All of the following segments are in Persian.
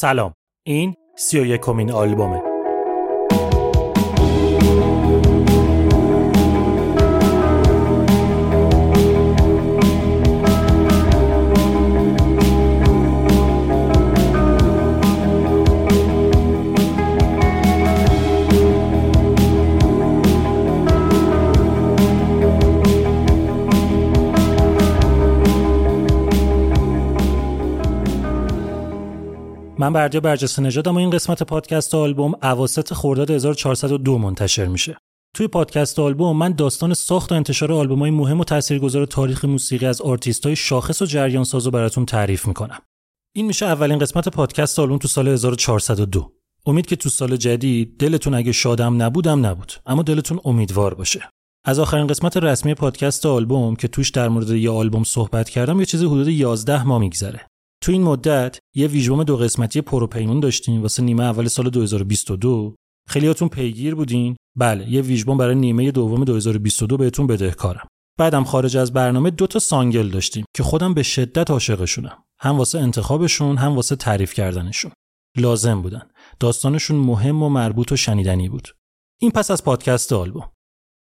سلام. این سی و یکمین آلبومه. من برجا برجسته نژادم و این قسمت پادکست آلبوم اواسط خرداد 1402 منتشر میشه. توی پادکست آلبوم من داستان ساخت و انتشار آلبوم های مهم و تاثیرگذار تاریخ موسیقی از آرتیست های شاخص و جریان ساز رو براتون تعریف می‌کنم. این میشه اولین قسمت پادکست آلبوم تو سال 1402. امید که تو سال جدید دلتون اگه شادم نبودم نبود اما دلتون امیدوار باشه. از آخرین قسمت رسمی پادکست آلبوم که توش در مورد یه آلبوم صحبت کردم یه چیزی حدود 11 ماه میگذره. تو این مدت یه ویژبوم دو قسمتی پروپیمون داشتیم واسه نیمه اول سال 2022 خیلیاتون پیگیر بودین. بله یه ویژبوم برای نیمه دوم 2022 بهتون بدهکارم. بعدم خارج از برنامه دو تا single داشتیم که خودم به شدت عاشقشونم. هم واسه انتخابشون هم واسه تعریف کردنشون. لازم بودن. داستانشون مهم و مربوط و شنیدنی بود. این پس از پادکست آلبوم.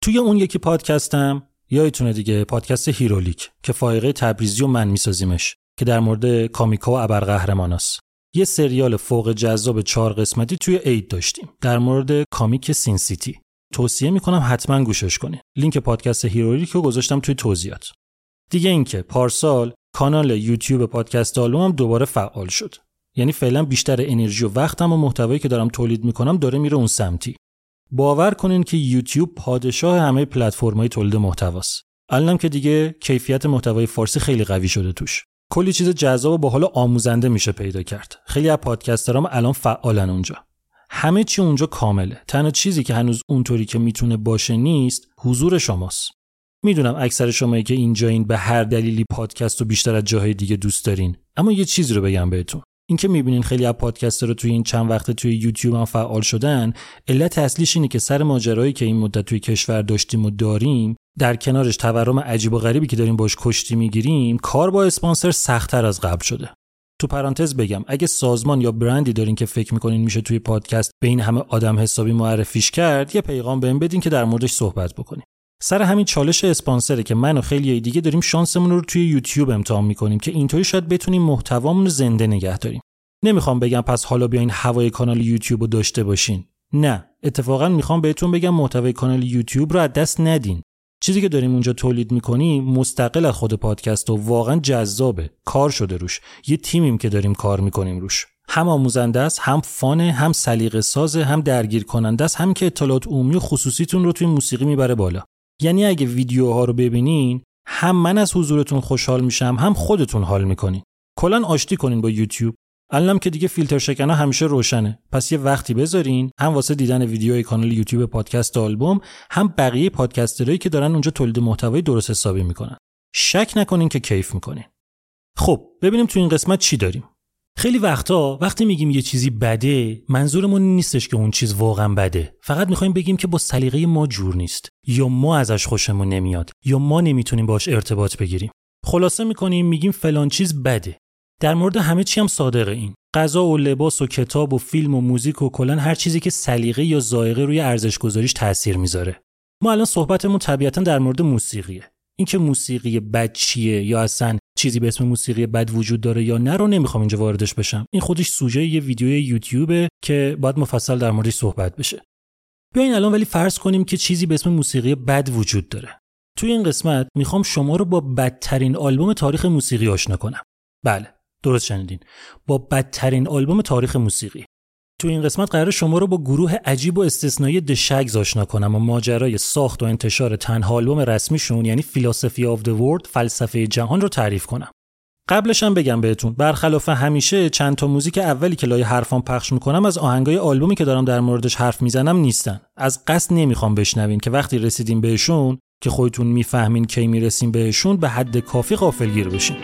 توی اون یکی پادکستم یادتونه دیگه پادکست هیرولیک که فایقه تبریزی و من میسازیمش. که در مورد comic ا و ابرقهرماناست یه سریال فوق جذاب چهار قسمتی توی عید داشتیم. در مورد comic Sin City. توصیه می‌کنم حتما گوشش کنید لینک پادکست هیرولیک رو گذاشتم توی توضیحات. دیگه اینکه پارسال کانال یوتیوب پادکست آلبومم دوباره فعال شد. یعنی فعلا بیشتر انرژی و وقتم و محتوایی که دارم تولید می‌کنم داره میره اون سمتی. باور کنین که یوتیوب پادشاه همه پلتفرم‌های تولید محتواست. الانم که دیگه کیفیت محتوای فارسی خیلی قوی شده توش. کلی چیز جذاب و با حال آموزنده میشه پیدا کرد. خیلی از پادکسترام الان فعالن اونجا. همه چی اونجا کامله. تنها چیزی که هنوز اونطوری که می‌تونه باشه نیست حضور شماست. می‌دونم اکثر شمایی که اینجا این به هر دلیلی پادکست رو بیشتر از جاهای دیگه دوست دارین. اما یه چیزی رو بگم بهتون. اینکه می‌بینین خیلی از پادکست رو توی این چند وقته توی یوتیوب هم فعال شدن علت اصلیش اینه که سر ماجرایی که این مدت توی کشور داشتیم و داریم در کنارش تورم عجیب و غریبی که داریم باش کشتی می‌گیریم کار با اسپانسر سختتر از قبل شده. تو پرانتز بگم اگه سازمان یا برندی دارین که فکر می‌کنین میشه توی پادکست به این همه آدم حسابی معرفیش کرد یه پیغام بهم بدین که در موردش صحبت بکنیم. سر همین چالش اسپانسره که من و خیلی دیگه داریم شانسمون رو توی یوتیوب امتحان می‌کنیم که اینطوری شاید بتونیم محتوامون رو زنده نگه داریم. نمی‌خوام بگم پس حالا بیاین هوای کانال یوتیوب رو داشته باشین. نه اتفاقا می‌خوام بهتون بگم محتوای کانال یوتیوب رو از دست ندین. چیزی که داریم اونجا تولید می‌کنیم مستقل از خود پادکست و واقعا جذابه. کار شده روش. یه تیمیم که داریم کار می‌کنیم روش. هم آموزنده است هم فانه هم سلیقه سازه هم درگیر کننده است هم که اطلاعات عمومی و خصوصیتون رو توی موسیقی می‌بره بالا. یعنی اگه ویدیوها رو ببینین هم من از حضورتون خوشحال میشم هم خودتون حال می‌کنین. کلا آشتی کنین با یوتیوب. الانم که دیگه فیلتر شکنا همیشه روشنه. پس یه وقتی بذارین هم واسه دیدن ویدیوهای کانال یوتیوب پادکست آلبوم هم بقیه پادکسترایی که دارن اونجا تولید محتوای درست حسابی می‌کنن. شک نکنین که کیف می‌کنین. خب ببینیم تو این قسمت چی داریم. خیلی وقتا وقتی میگیم یه چیزی بده منظورمون نیستش که اون چیز واقعا بده. فقط می‌خوایم بگیم که با سلیقه ما جور نیست. یا ما ازش خوشمون نمیاد یا ما نمی‌تونیم باش ارتباط بگیریم. خلاصه می‌کنیم میگیم فلان چیز بده. در مورد همه چی هم صادقه این. غذا و لباس و کتاب و فیلم و موزیک و کلا هر چیزی که سلیقه یا ذائقه روی ارزش گذاریش تاثیر می‌ذاره. ما الان صحبتمون طبیعتا در مورد موسیقیه. اینکه موسیقی بد چیه یا اصلا چیزی به اسم موسیقی بد وجود داره یا نه رو نمی‌خوام اینجا واردش بشم. این خودش سوژه یه ویدیو یوتیوبه که باید مفصل در موردش صحبت بشه. بیاین الان ولی فرض کنیم که چیزی به اسم موسیقی بد وجود داره. توی این قسمت می‌خوام شما رو با بدترین آلبوم تاریخ موسیقی آشنا کنم. بله درست شنیدین. با بدترین آلبوم تاریخ موسیقی. تو این قسمت قرار شما رو با گروه عجیب و استثنایی The Shaggs آشنا کنم. و ماجرای ساخت و انتشار تنها آلبوم رسمیشون یعنی Philosophy of the World فلسفه جهان رو تعریف کنم. قبلش هم بگم بهتون برخلاف همیشه چند تا موزیک اولی که لای حرفان پخش می‌کنم از آهنگای آلبومی که دارم در موردش حرف می‌زنم نیستن. از قصد نمی‌خوام بشنوین که وقتی رسیدیم بهشون که خودتون می‌فهمین کی می‌رسیم بهشون به حد کافی غافلگیر بشین.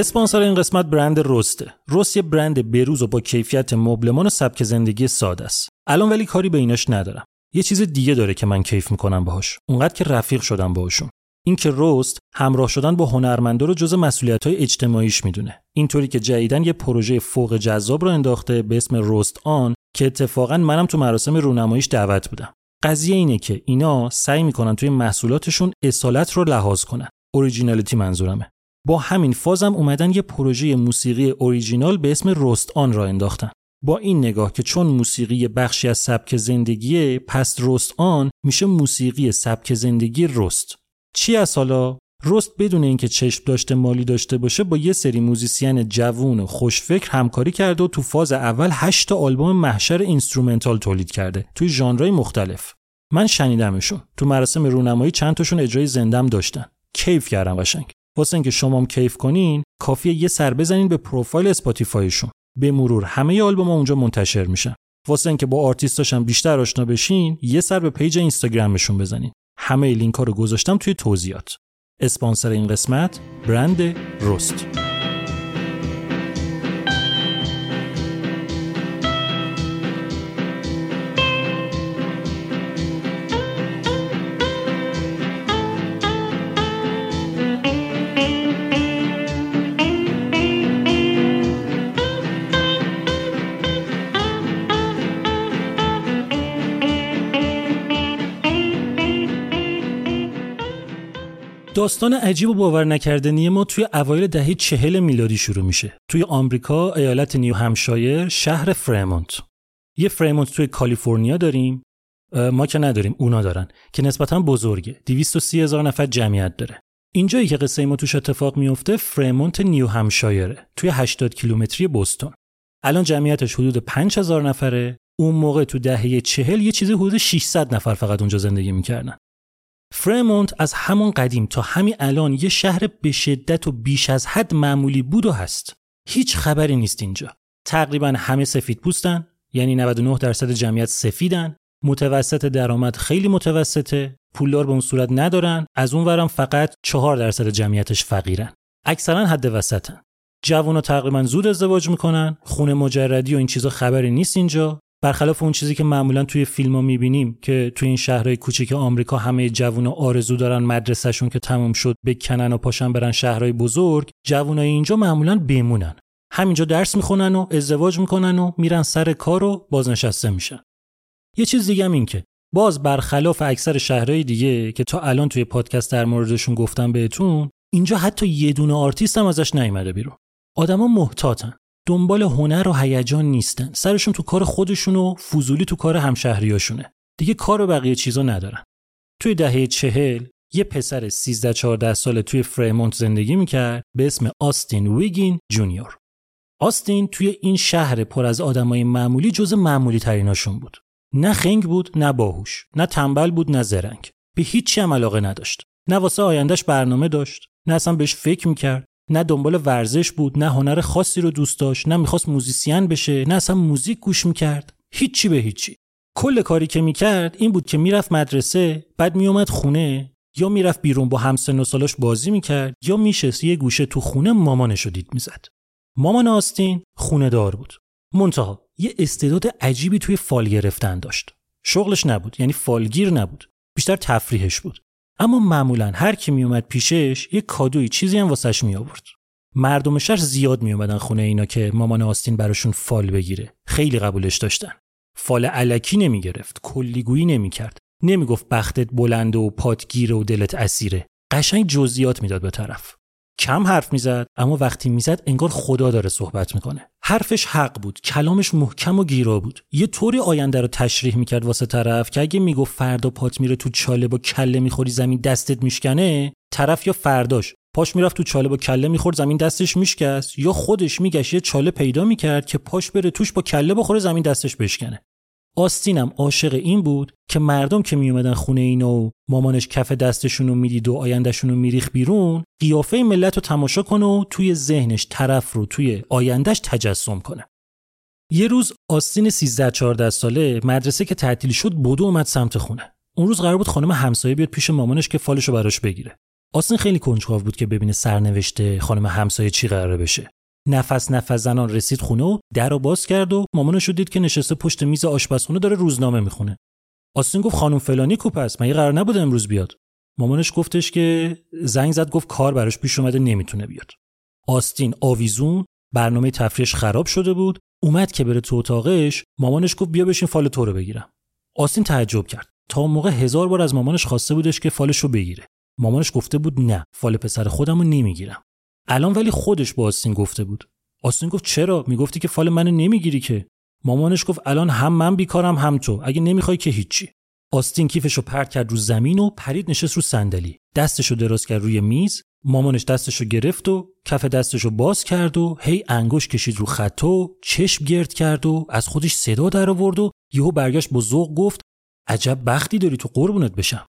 اسپانسر این قسمت برند رسته. رست یه برند بروز و با کیفیت مبلمان و سبک زندگی ساده است. الان ولی کاری به ایناش ندارم. یه چیز دیگه داره که من کیف می‌کنم باهاش. اونقدر که رفیق شدم باهاشون. اینکه رست همراه شدن با هنرمندا رو جز مسئولیت های اجتماعیش می‌دونه. اینطوری که جدیدن یه پروژه فوق جذاب رو انداخته به اسم رست آن که اتفاقا منم تو مراسم رونماییش دعوت بودم. قضیه اینه که اینا سعی می‌کنن توی محصولاتشون اصالت رو لحاظ کنن. originality منظورمه. با همین فازم اومدن یه پروژه موسیقی اوریجینال به اسم رست آن راه انداختن. با این نگاه که چون موسیقی بخشی از سبک زندگیه پس رست آن میشه موسیقی سبک زندگی رست چی از حالا؟ رست بدون اینکه چشم داشت مالی داشته باشه با یه سری موزیسین جوون و خوشفکر همکاری کرده و تو فاز اول 8 تا آلبوم محشر instrumental تولید کرده توی ژانرهای مختلف. من شنیدمشون. تو مراسم رونمایی چند تاشون اجرای زندم داشتن. کیف کردم قشنگ. واسه اینکه شما هم کیف کنین کافیه یه سر بزنین به پروفایل اسپاتیفایشون. به مرور همه آلبوم اونجا منتشر میشن. واسه اینکه با آرتیستاشم بیشتر آشنا بشین یه سر به پیج اینستاگرامشون بزنین. همه لینک ها رو گذاشتم توی توضیحات. اسپانسر این قسمت برند رست داستان عجیب و باور نکردنی ما توی اوایل دهه چهل میلادی شروع میشه. توی آمریکا ایالت نیو همشایر شهر فرمونت. یه فرمونت توی کالیفرنیا داریم. ما که نداریم اونا دارن. که نسبتا بزرگه. 230 هزار نفر جمعیت داره. اینجایی که قصه ما توش اتفاق میفته فرمونت نیو همشایره. توی 80 کیلومتری بوستون الان جمعیتش حدود 5000 نفره. اون موقع تو دهه چهل یه چیزی حدود 600 نفر فقط اونجا زندگی می‌کردن. فرمونت از همون قدیم تا همین الان یه شهر به شدت و بیش از حد معمولی بود و هست. هیچ خبری نیست اینجا. تقریبا همه سفید پوستن یعنی 99 درصد جمعیت سفیدن. متوسط درآمد خیلی متوسطه. پولدار به اون صورت ندارن. از اون ورم فقط 4 درصد جمعیتش فقیرن. اکثرا حد وسطن. جوونا تقریبا زود ازدواج می‌کنن. خونه مجردی و این چیزا خبری نیست اینجا. برخلاف اون چیزی که معمولا توی فیلم ها می‌بینیم که توی این شهرهای کوچیک آمریکا همه جوون آرزو دارن مدرسهشون که تموم شد بکنن و پاشن برن شهرهای بزرگ جوونای اینجا معمولا بمونن همینجا درس می‌خونن و ازدواج می‌کنن و میرن سر کار و بازنشسته میشن. یه چیز دیگه هم این که باز برخلاف اکثر شهرهای دیگه که تا الان توی پادکست در موردشون گفتم بهتون اینجا حتی یه دونه آرتیست هم ازش نیومده بیرون. آدما محتاطن. دنبال هنر و هیجان نیستن. سرشون تو کار خودشون و فضولی تو کار همشهریاشونه. دیگه کار و بقیه چیزا ندارن. توی دهه چهل یه پسر 13 14 ساله توی فریمونت زندگی می‌کرد به اسم آستین ویگین جونیور. آستین توی این شهر پر از آدمای معمولی جز معمولی تریناشون بود. نه خنگ بود نه باهوش نه تنبل بود نه زرنگ. به هیچی هم علاقه نداشت. نه واسه آیندهش برنامه داشت نه اصلا بهش فکر می‌کرد. نه دنبال ورزش بود نه هنر خاصی رو دوست داشت نه می‌خواست موزیسین بشه نه اصلا موزیک گوش می‌کرد. هیچی به هیچی. کل کاری که می‌کرد این بود که می‌رفت مدرسه بعد میومد خونه یا می‌رفت بیرون با همسن و سالاش بازی می‌کرد یا میشست یه گوشه تو خونه مامانش رو دید می‌زد. مامان آستین خونه دار بود. منتها یه استعداد عجیبی توی فال گرفتن داشت. شغلش نبود یعنی فالگیر نبود. بیشتر تفریحش بود. اما معمولا هر کی میومد پیشش یه کادوی چیزی هم واسش می آورد مردم شهر زیاد می اومدن خونه اینا که مامان آستین براشون فال بگیره. خیلی قبولش داشتن. فال علکی نمی گرفت کلیگویی نمی کرد نمی گفت بختت بلند و پاتگیره و دلت اسیره. قشنگ جزئیات می‌داد به طرف. کم حرف می‌زد اما وقتی می‌زد انگار خدا داره صحبت می‌کنه. حرفش حق بود کلامش محکم و گیرا بود. یه طوری آینده رو تشریح می‌کرد واسه طرف که اگه می‌گفت فردا پات میره تو چاله با کله می‌خوری زمین دستت میشکنه طرف یا فرداش. پاش می‌رفت تو چاله با کله می‌خورد زمین دستش میشکست. یا خودش میگشت یه چاله پیدا می‌کرد که پاش بره توش با کله بخوره زمین دستش بشکنه. آستینم عاشق این بود که مردم که میومدن خونه اینا و مامانش کف دستشون رو می‌دید و آیندهشون رو میریخ بیرون قیافه ملت رو تماشا کنه و توی ذهنش طرف رو توی آیندهش تجسم کنه. یه روز آستین 13 14 ساله مدرسه که تعطیل شد بودو اومد سمت خونه. اون روز قرار بود خانم همسایه بیاد پیش مامانش که فالشو براش بگیره. آستین خیلی کنجکاو بود که ببینه سرنوشته خانم همسایه چی قراره بشه. نفس نفس زنان رسید خونه و در رو باز کرد و مامانش دید که نشسته پشت میز آشپزخونه داره روزنامه می‌خونه. آستین گفت خانم فلانی کوپ است مگه قرار نبوده امروز بیاد؟ مامانش گفتش که زنگ زد گفت کار براش پیش اومده نمی‌تونه بیاد. آستین آویزون برنامه تفریحش خراب شده بود. اومد که بره تو اتاقش. مامانش گفت بیا بشین فال تو رو بگیرم. آستین تعجب کرد. تا موقع هزار بار از مامانش خواسته بودش که فالش رو بگیره. مامانش گفته بود نه فال پسر خودم رو نمی‌گیرم. الان ولی خودش با آستین گفته بود. آستین گفت چرا؟ می‌گفتی که فال منو نمی‌گیری که. مامانش گفت الان هم من بیکارم هم تو. اگه نمی‌خوای که هیچی. آستین کیفشو پرت کرد رو زمین و پرید نشست رو صندلی. دستشو دراز کرد روی میز. مامانش دستشو گرفت و کف دستشو باز کرد و هی انگوش کشید رو خط و چشم گرد کرد و از خودش صدا در آورد و یهو برگشت با گفت عجب بختی داری تو قربونت بشم.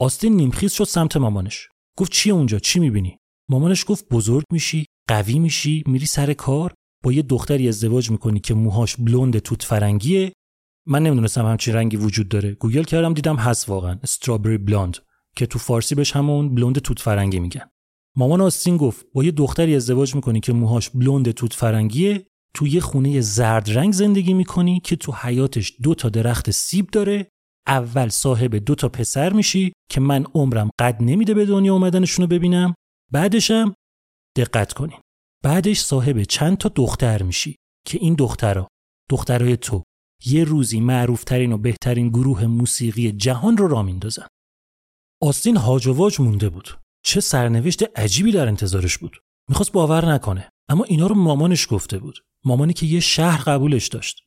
آستین نیمخیز شد سمت مامانش. گفت چی اونجا؟ چی می‌بینی؟ مامانش گفت بزرگ میشی قوی میشی میری سر کار با یه دختری ازدواج می‌کنی که موهاش بلوند توت فرنگیه. من نمی‌دونستم همچین رنگی وجود داره. گوگل کردم دیدم هست واقعا. استرابری بلوند که تو فارسی بهش همون بلوند توت فرنگی میگن. مامان آستین گفت با یه دختری ازدواج می‌کنی که موهاش بلوند توت فرنگیه تو یه خونه زرد رنگ زندگی می‌کنی که تو حیاتش دو تا درخت سیب داره. اول صاحب دو تا پسر میشی که من عمرم قد نمیده به دنیا اومدنشون رو ببینم. بعدشم دقت کنین. بعدش صاحب چند تا دختر میشی که این دخترها دخترای تو یه روزی معروفترین و بهترین گروه موسیقی جهان رو را میندازن. آستین هاج مونده بود. چه سرنوشت عجیبی در انتظارش بود. می‌خواست باور نکنه اما اینا رو مامانش گفته بود. مامانی که یه شهر قبولش داشت.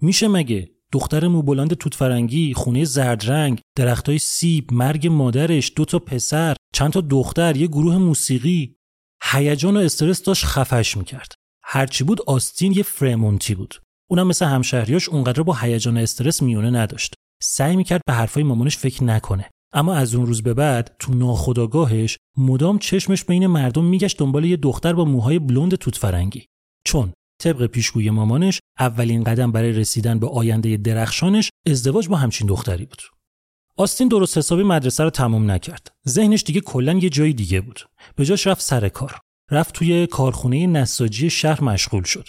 میشه مگه دختر موبلند توت فرنگی خونه زرد رنگ درختای سیب مرگ مادرش دو تا پسر چند تا دختر یه گروه موسیقی. هیجان و استرس داشت خفش می‌کرد. هرچی بود آستین یه فرمونتی بود. اونم مثل همشهریاش اونقدر با هیجان و استرس میونه نداشت. سعی می‌کرد به حرفای مامانش فکر نکنه. اما از اون روز به بعد تو ناخداگاهش مدام چشمش بین مردم میگشت دنبال یه دختر با موهای بلوند توت فرنگی چون طبق پیشگوی مامانش اولین قدم برای رسیدن به آینده درخشانش ازدواج با همچین دختری بود. آستین درست حسابی مدرسه رو تمام نکرد. ذهنش دیگه کلا یه جای دیگه بود. به جاش رفت سر کار. رفت توی کارخونه نساجی شهر مشغول شد.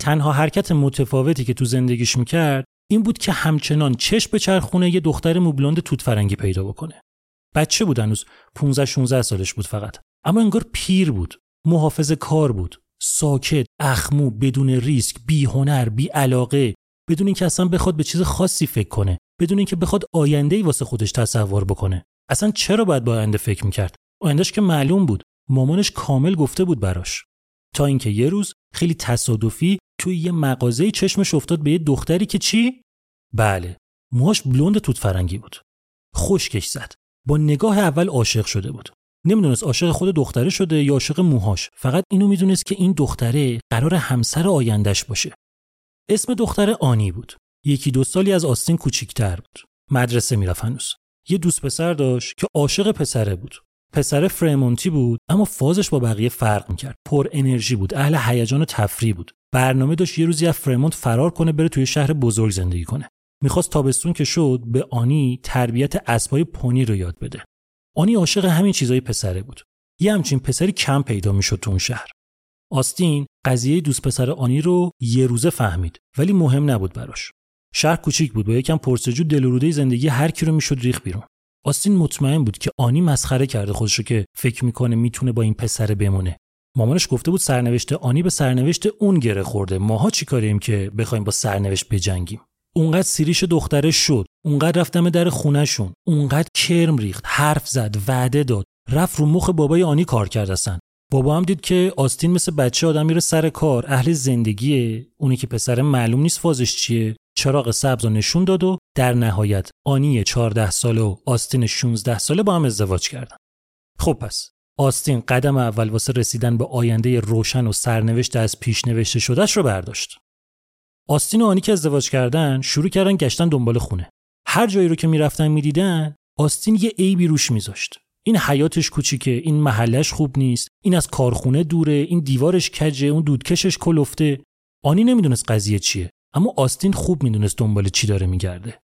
تنها حرکت متفاوتی که تو زندگیش می‌کرد این بود که همچنان چشم به چرخونه یه دختر موبلوند توت فرنگی پیدا بکنه. بچه بود هنوز 15 16 سالش بود فقط. اما انگار پیر بود. محافظ کار بود. ساکت اخمو بدون ریسک بی هنر بی علاقه بدون اینکه اصلا بخواد به چیز خاصی فکر کنه. بدون اینکه بخواد آینده ای واسه خودش تصور بکنه. اصلا چرا باید با آینده فکر می‌کرد؟ آیندهش که معلوم بود. مامانش کامل گفته بود براش. تا اینکه یه روز خیلی تصادفی توی یه مغازه چشمش افتاد به یه دختری که چی؟ بله. موهاش بلوند توت فرنگی بود. خشکش زد. با نگاه اول عاشق شده بود. نمی‌دونست عاشق خود دختره شده یا عاشق موهاش. فقط اینو می‌دونست که این دختره قرار همسر آیندهش باشه. اسم دختره آنی بود. یکی دو سالی از آستین کوچیکتر بود. مدرسه می‌رفت هنوز. یه دوست پسر داشت که عاشق پسره بود. پسر فرمونتی بود اما فازش با بقیه فرق می‌کرد. پر انرژی بود اهل هیجان و تفریح بود. برنامه داشت یه روزی از فرمونت فرار کنه بره توی شهر بزرگ زندگی کنه. می‌خواست تابستون که شد به آنی تربیت اسبای پونی رو یاد بده. آنی عاشق همین چیزای پسره بود. یه همچین پسری کم پیدا می‌شد تو اون شهر. آستین قضیه دوست پسر آنی رو یه روزه فهمید ولی مهم نبود براش. شهر کوچیک بود با یکم پرسجو دلوروده زندگی هر کی رو می‌شد ریخ بیرون. آستین مطمئن بود که آنی مسخره کرده خودشو که فکر می‌کنه می‌تونه با این پسر بمونه. مامانش گفته بود سرنوشت آنی به سرنوشت اون گره خورده. ماها چیکاریم که بخوایم با سرنوشت بجنگیم؟ اونقدر سیریش دختره شد. اونقدر رفتم در خونهشون. اونقدر کرم ریخت. حرف زد وعده داد. رفت رو مخ بابای آنی کار کرد اصلا. بابا هم دید که آستین مثل بچه آدم میره سر کار. اهل زندگیه. اونی که پسر معلوم نیست فازش چیه. چراغ سبز رو نشون داد و در نهایت آنی 14 ساله و آستین 16 ساله با هم ازدواج کردن. خب پس آستین قدم اول واسه رسیدن به آینده روشن و سرنوشت از پیش نوشته شدهش رو برداشت. آستین و آنی که ازدواج کردن شروع کردن گشتن دنبال خونه. هر جایی رو که می‌رفتن می‌دیدن آستین یه عیبی روش میذاشت. این حیاتش کوچیکه این محلش خوب نیست این از کارخونه دوره این دیوارش کجه اون دودکشش کلفته. آنی نمی‌دونست قضیه چیه. اما آستین خوب می‌دونست دنبال چی داره میگرده.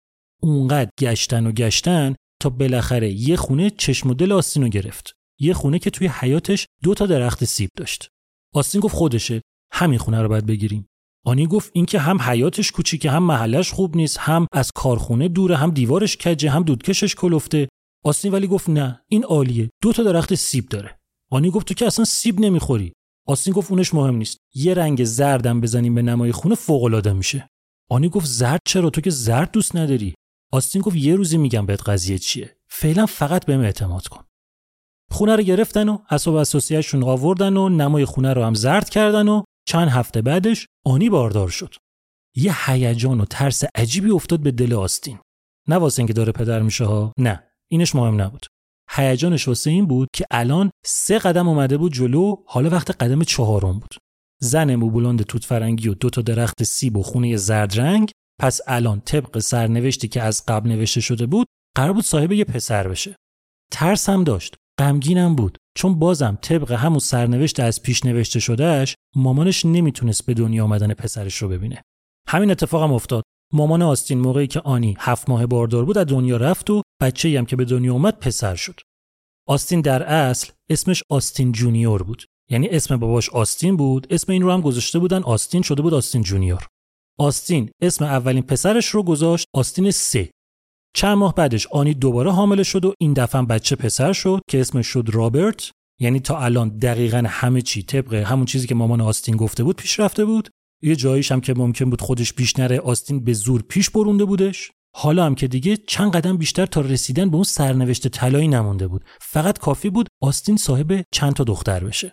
اونقدر گشتن و گشتن تا بالاخره یه خونه چشم و دل آستین رو گرفت. یه خونه که توی حیاتش دو تا درخت سیب داشت. آستین گفت خودشه همین خونه رو باید بگیریم. آنی گفت اینکه هم حیاتش کوچیکه هم محلش خوب نیست هم از کارخونه دوره هم دیوارش کجه هم دودکشش کلفته. آستین ولی گفت نه این عالیه. دو تا درخت سیب داره. آنی گفت تو که اصلا سیب نمی‌خوری. آستین گفت اونش مهم نیست. یه رنگ زردم بزنیم به نمای خونه فوق العاده میشه. آنی گفت زرد چرا؟ تو که زرد دوست نداری. آستین گفت یه روزی میگم بهت قضیه چیه. فعلا فقط بهم اعتماد کن. خونه رو گرفتن و اسباب اساسیه‌شون آوردن و نمای خونه رو هم زرد کردن و چند هفته بعدش آنی باردار شد. یه هیجان و ترس عجیبی افتاد به دل آستین. نه واسه اینکه داره پدر میشه ها. نه. اینش مهم نبود. هیجانش واسه این بود که الان سه قدم اومده بود جلو حالا وقت قدم چهارم بود. زن موبولند توت فرنگی و دو تا درخت سیب و خونه زرد رنگ. پس الان طبق سرنوشتی که از قبل نوشته شده بود قرار بود صاحب یه پسر بشه. ترس هم داشت. غمگینم بود. چون بازم طبق همون سرنوشت از پیش نوشته شدهش مامانش نمی‌تونست به دنیا آمدن پسرش رو ببینه. همین اتفاق هم افتاد. مامان آستین موقعی که آنی هفت ماه باردار بود از دنیا رفت و بچه هم که به دنیا اومد پسر شد. آستین در اصل اسمش آستین جونیور بود. یعنی اسم باباش آستین بود. اسم این رو هم گذاشته بودن آستین شده بود آستین جونیور. آستین اسم اولین پسرش رو گذاشت آستین سه. چند ماه بعدش آنی دوباره حامله شد و این دفعه بچه پسر شد که اسمش شد رابرت. یعنی تا الان دقیقا همه چی طبق همون چیزی که مامان آستین گفته بود پیش رفته بود. یه جاییش هم که ممکن بود خودش پیش نره آستین به زور پیش برونده بودش. حالا هم که دیگه چند قدم بیشتر تا رسیدن به اون سرنوشت طلایی نمونده بود. فقط کافی بود آستین صاحب چند تا دختر بشه.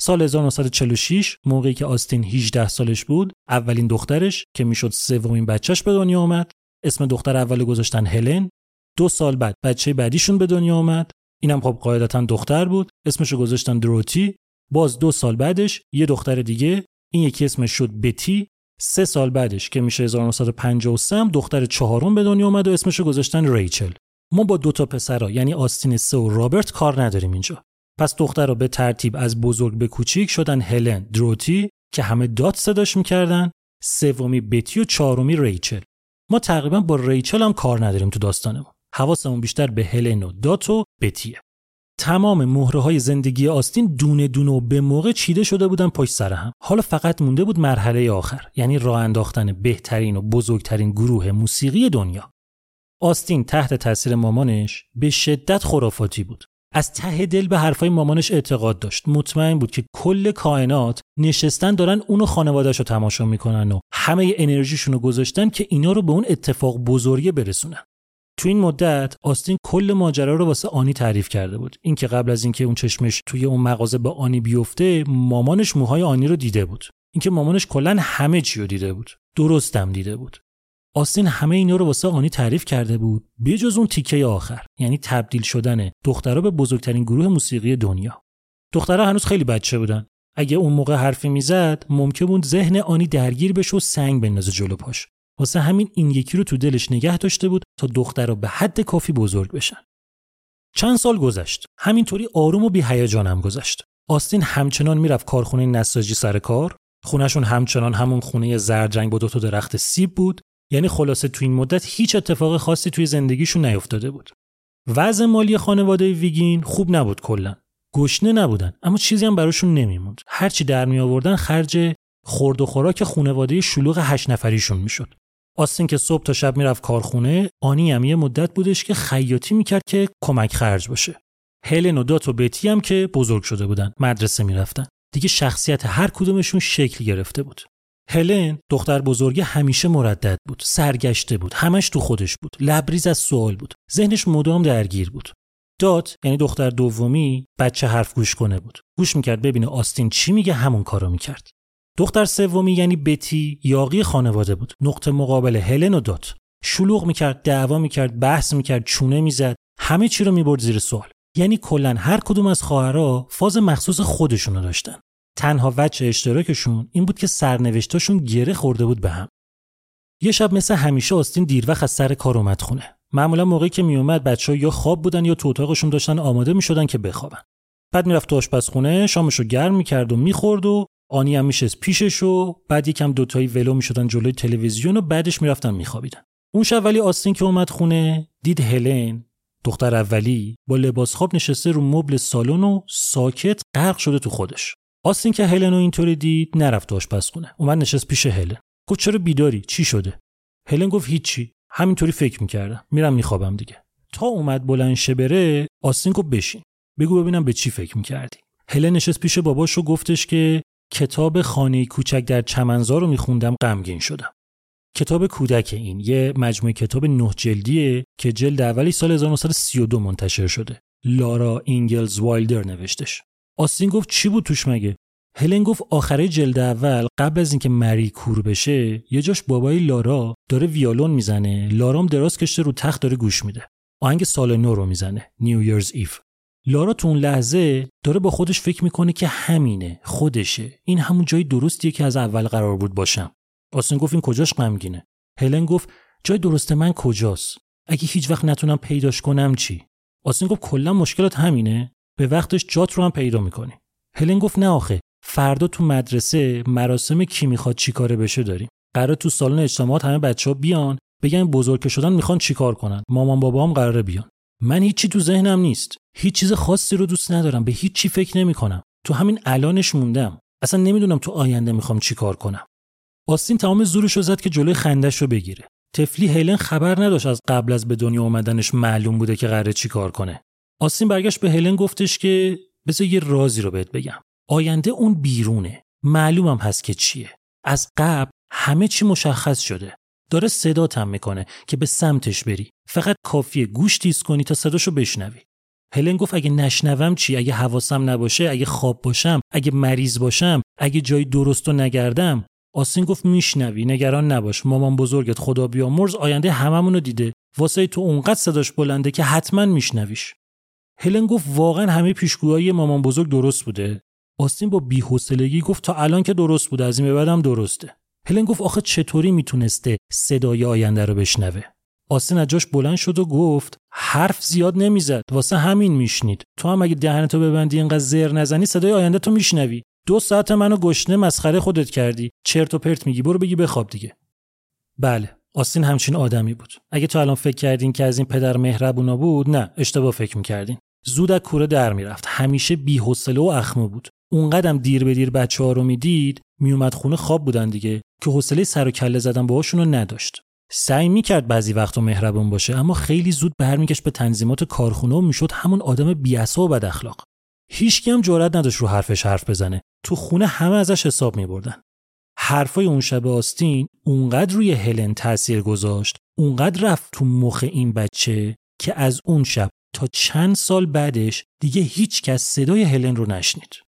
سال 1946 موقعی که آستین 18 سالش بود اولین دخترش که می‌شد سومین بچهش به دنیا آمد. اسم دختر اول گذاشتن هلن. دو سال بعد بچه بعدیشون به دنیا آمد. اینم خب قاعدتا دختر بود. اسمشو گذاشتن دروتی. باز دو سال بعدش یه دختر دیگه این یکی اسمش شد بتی. سه سال بعدش که میشه 1953 هم دختر چهارم به دنیا اومد و اسمشو گذاشتن ریچل. ما با دو تا پسرا یعنی آستین سه و رابرت کار نداریم اینجا. پس دختر رو به ترتیب از بزرگ به کوچیک شدن هلن دروتی که همه دات صداش می‌کردن سومی بتی و چهارمی ریچل. ما تقریبا با ریچل هم کار نداریم تو داستانمون. حواسمون بیشتر به هلن و دات و بتیه. تمام مهره های زندگی آستین دونه دونه و به موقع چیده شده بودن پشت سر هم. حالا فقط مونده بود مرحله آخر یعنی راه انداختن بهترین و بزرگترین گروه موسیقی دنیا. آستین تحت تاثیر مامانش به شدت خرافاتی بود. از ته دل به حرفای مامانش اعتقاد داشت. مطمئن بود که کل کائنات نشستن دارن اونو خانوادهش رو تماشا می‌کنن و همه انرژیشون رو گذاشتن که اینا رو به اون اتفاق بزرگی برسونن. تو این مدت آستین کل ماجرا رو واسه آنی تعریف کرده بود. اینکه قبل از اینکه اون چشمش توی اون مغازه به آنی بیفته مامانش موهای آنی رو دیده بود. اینکه مامانش کلا همه چی رو دیده بود. درستم دیده بود. آستین همه اینا رو واسه آنی تعریف کرده بود بجز اون تیکه آخر. یعنی تبدیل شدن دخترها به بزرگترین گروه موسیقی دنیا. دخترها هنوز خیلی بچه بودن. اگه اون موقع حرفی می‌زد ممکن بود ذهن آنی درگیر بشه و سنگ بندازه جلو پاش. واسه همین این یکی رو تو دلش نگه داشته بود تا دخترها به حد کافی بزرگ بشن. چند سال گذشت. همینطوری آروم و بیهیجانم گذشت. آستین همچنان می‌رفت کارخونه نساجی سر کار. خونهشون همچنان همون خونه زرد رنگ با دو تا درخت سیب بود. یعنی خلاصه تو این مدت هیچ اتفاق خاصی توی زندگیشون نیفتاده بود. وضع مالی خانواده ویگین خوب نبود کلا. گشنه نبودن اما چیزی هم براشون نمیموند. هرچی در می آوردن خرج خورد و خوراک خونواده شلوغ هشت نفریشون می‌شد. آستین که صبح تا شب می‌رفت کارخونه آنی هم یه مدت بودش که خیاطی می‌کرد که کمک خرج باشه. هلن و دات و بتی هم که بزرگ شده بودن مدرسه می‌رفتن. دیگه شخصیت هر کدومشون شکل گرفته بود. هلن دختر بزرگه همیشه مردد بود سرگشته بود همش تو خودش بود لبریز از سوال بود ذهنش مدام درگیر بود. دات یعنی دختر دومی بچه حرف گوش کنه بود. گوش می‌کرد ببینه آستین چی میگه همون کارو می‌کرد. دختر سومی یعنی بتی یاقی خانواده بود. نقطه مقابل هلن و دات شلوغ می‌کرد دعوا می‌کرد بحث می‌کرد چونه می‌زد. همه چی رو می‌برد زیر سوال. یعنی کلا هر کدوم از خواهرها فاز مخصوص خودشونو داشتن. تنها وجه اشتراکشون این بود که سرنوشتاشون گره خورده بود به هم. یه شب مثل همیشه آستین دیر وقت از سر کار اومد خونه. معمولا موقعی که میومد بچه یا خواب بودن یا تو اتاقشون داشتن آماده می‌شدن که بخوابن. بعد می‌رفت تو آشپزخونه شامشو گرم می‌کرد و می‌خورد و آنی هم میشست پیشش و بعد یکم دوتایی ولو می‌شدن جلوی تلویزیون و بعدش می‌رفتن میخوابیدن. اون شب ولی آستین که اومد خونه دید هلن دختر اولی با لباس خواب نشسته رو مبل سالن و ساکت غرق شده تو خودش. آستین که هلن رو اینطوری دید نرفت آشپزخونه. اومد نشست پیش هلن. گفت چرا بیداری؟ چی شده؟ هلن گفت هیچی. همینطوری فکر می‌کردم. میرم میخوابم دیگه. تا اومد بلند شه بره آستین گفت بشین. بگو ببینم به چی فکر می‌کردی. هلن نشست پیش باباش و گفتش که کتاب خانه کوچک در چمنزار رو میخوندم غمگین شدم. کتاب کودک این یه مجموعه کتاب نه جلدیه که جلد اولی سال 1932 منتشر شده. لارا اینگلز وایلدر نوشتش. آستین گفت چی بود توش مگه؟ هلن گفت آخره جلد اول قبل از اینکه مری کور بشه یه جاش بابای لارا داره ویالون می‌زنه. لارام دراز کشیده رو تخت داره گوش میده. آهنگ سال نو رو می‌زنه. New Year's Eve لارا تو اون لحظه داره با خودش فکر می‌کنه که همینه خودشه. این همون جای درستیه که از اول قرار بود باشم. آستین گفت این کجاش غمگینه؟ هلن گفت جای درست من کجاست؟ اگه هیچ وقت نتونم پیداش کنم چی؟ آستین گفت کلا مشکلات همینه. به وقتش جات رو هم پیدا می‌کنی هلن گفت نه آخه فردا تو مدرسه مراسم کی می‌خواد چیکاره بشه داریم. قرار تو سالن اجتماعات همه بچه ها بیان بگن بزرگ شدن می‌خوان چیکار کنن. مامان بابام قراره بیان. من هیچی تو ذهنم نیست. هیچ چیز خاصی رو دوست ندارم به هیچ چی فکر نمی‌کنم. تو همین الانش موندم. اصلا نمی‌دونم تو آینده می‌خوام چیکار کنم. آستین تمام زورش رو زد که جلوی خندش رو بگیره. تفلی هلن خبر نداشت از قبل از به دنیا اومدنش معلوم بوده که قراره چیکار کنه. آستین برگشت به هلن گفتش که بذار یه رازی رو بهت بگم. آینده اون بیرونه. معلومم هست که چیه. از قبل همه چی مشخص شده. داره صداتم می‌کنه که به سمتش بری. فقط کافیه گوش تیز کنی تا صداشو بشنوی. هلن گفت اگه نشنوم چی؟ اگه حواسم نباشه اگه خواب باشم اگه مریض باشم اگه جای درست و نگردم. آسین گفت میشنوی نگران نباش. مامان بزرگت خدا بیامرز آینده هممونو دیده. واسه تو اونقدر صداش بلنده که حتما میشنویش. هلن گفت واقعا همه پیشگویی مامان بزرگ درست بوده. آستین با بی‌حوصلگی گفت تا الان که درست بوده از این به بعدم درسته. هلن گفت آخه چطوری می‌تونسته صدای آینده رو بشنوه؟ آستین از جاش بلند شد و گفت حرف زیاد نمی‌زد. واسه همین میشنید. تو هم اگه دهنتو ببندی اینقدر زر نزنی صدای آینده تو میشنوی. دو ساعت منو گشنه مسخره خودت کردی. چرت و پرت میگی. برو بگی بخواب دیگه. بله آستین همچین آدمی بود. اگه تو الان فکر کردین که از این پدر مهربونا بود نه اشتباه فکر می‌کردین. زود از کوره در می‌رفت. همیشه بی‌حوصله و اخمه بود. اونقدم دیر به دیر بچه ها رو می‌دید میومد خونه خواب بودن دیگه که حوصله سر و کله زدن باهاشون رو نداشت. سعی می‌کرد بعضی وقتا مهربون باشه اما خیلی زود برمیگشت به تنظیمات کارخونه و می‌شد همون آدم بیاسا و بد اخلاق هیچکی هم جرئت نداشت رو حرفش حرف بزنه. تو خونه همه ازش حساب میبردن. حرفای اون شب آستین اونقدر روی هلن تاثیر گذاشت اونقدر رفت تو مخ این بچه که از اون شب تا چند سال بعدش دیگه هیچ کس صدای هلن رو نشنید.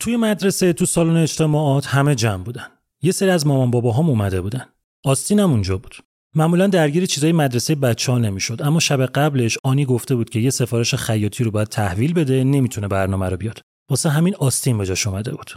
توی مدرسه تو سالن اجتماعات همه جمع بودن. یه سری از مامان بابا هم اومده بودن. آستین هم اونجا بود. معمولا درگیر چیزای مدرسه بچه ها نمی‌شد اما شب قبلش آنی گفته بود که یه سفارش خیاطی رو باید تحویل بده نمی‌تونه برنامه رو بیاد. واسه همین آستین به جاش اومده بود.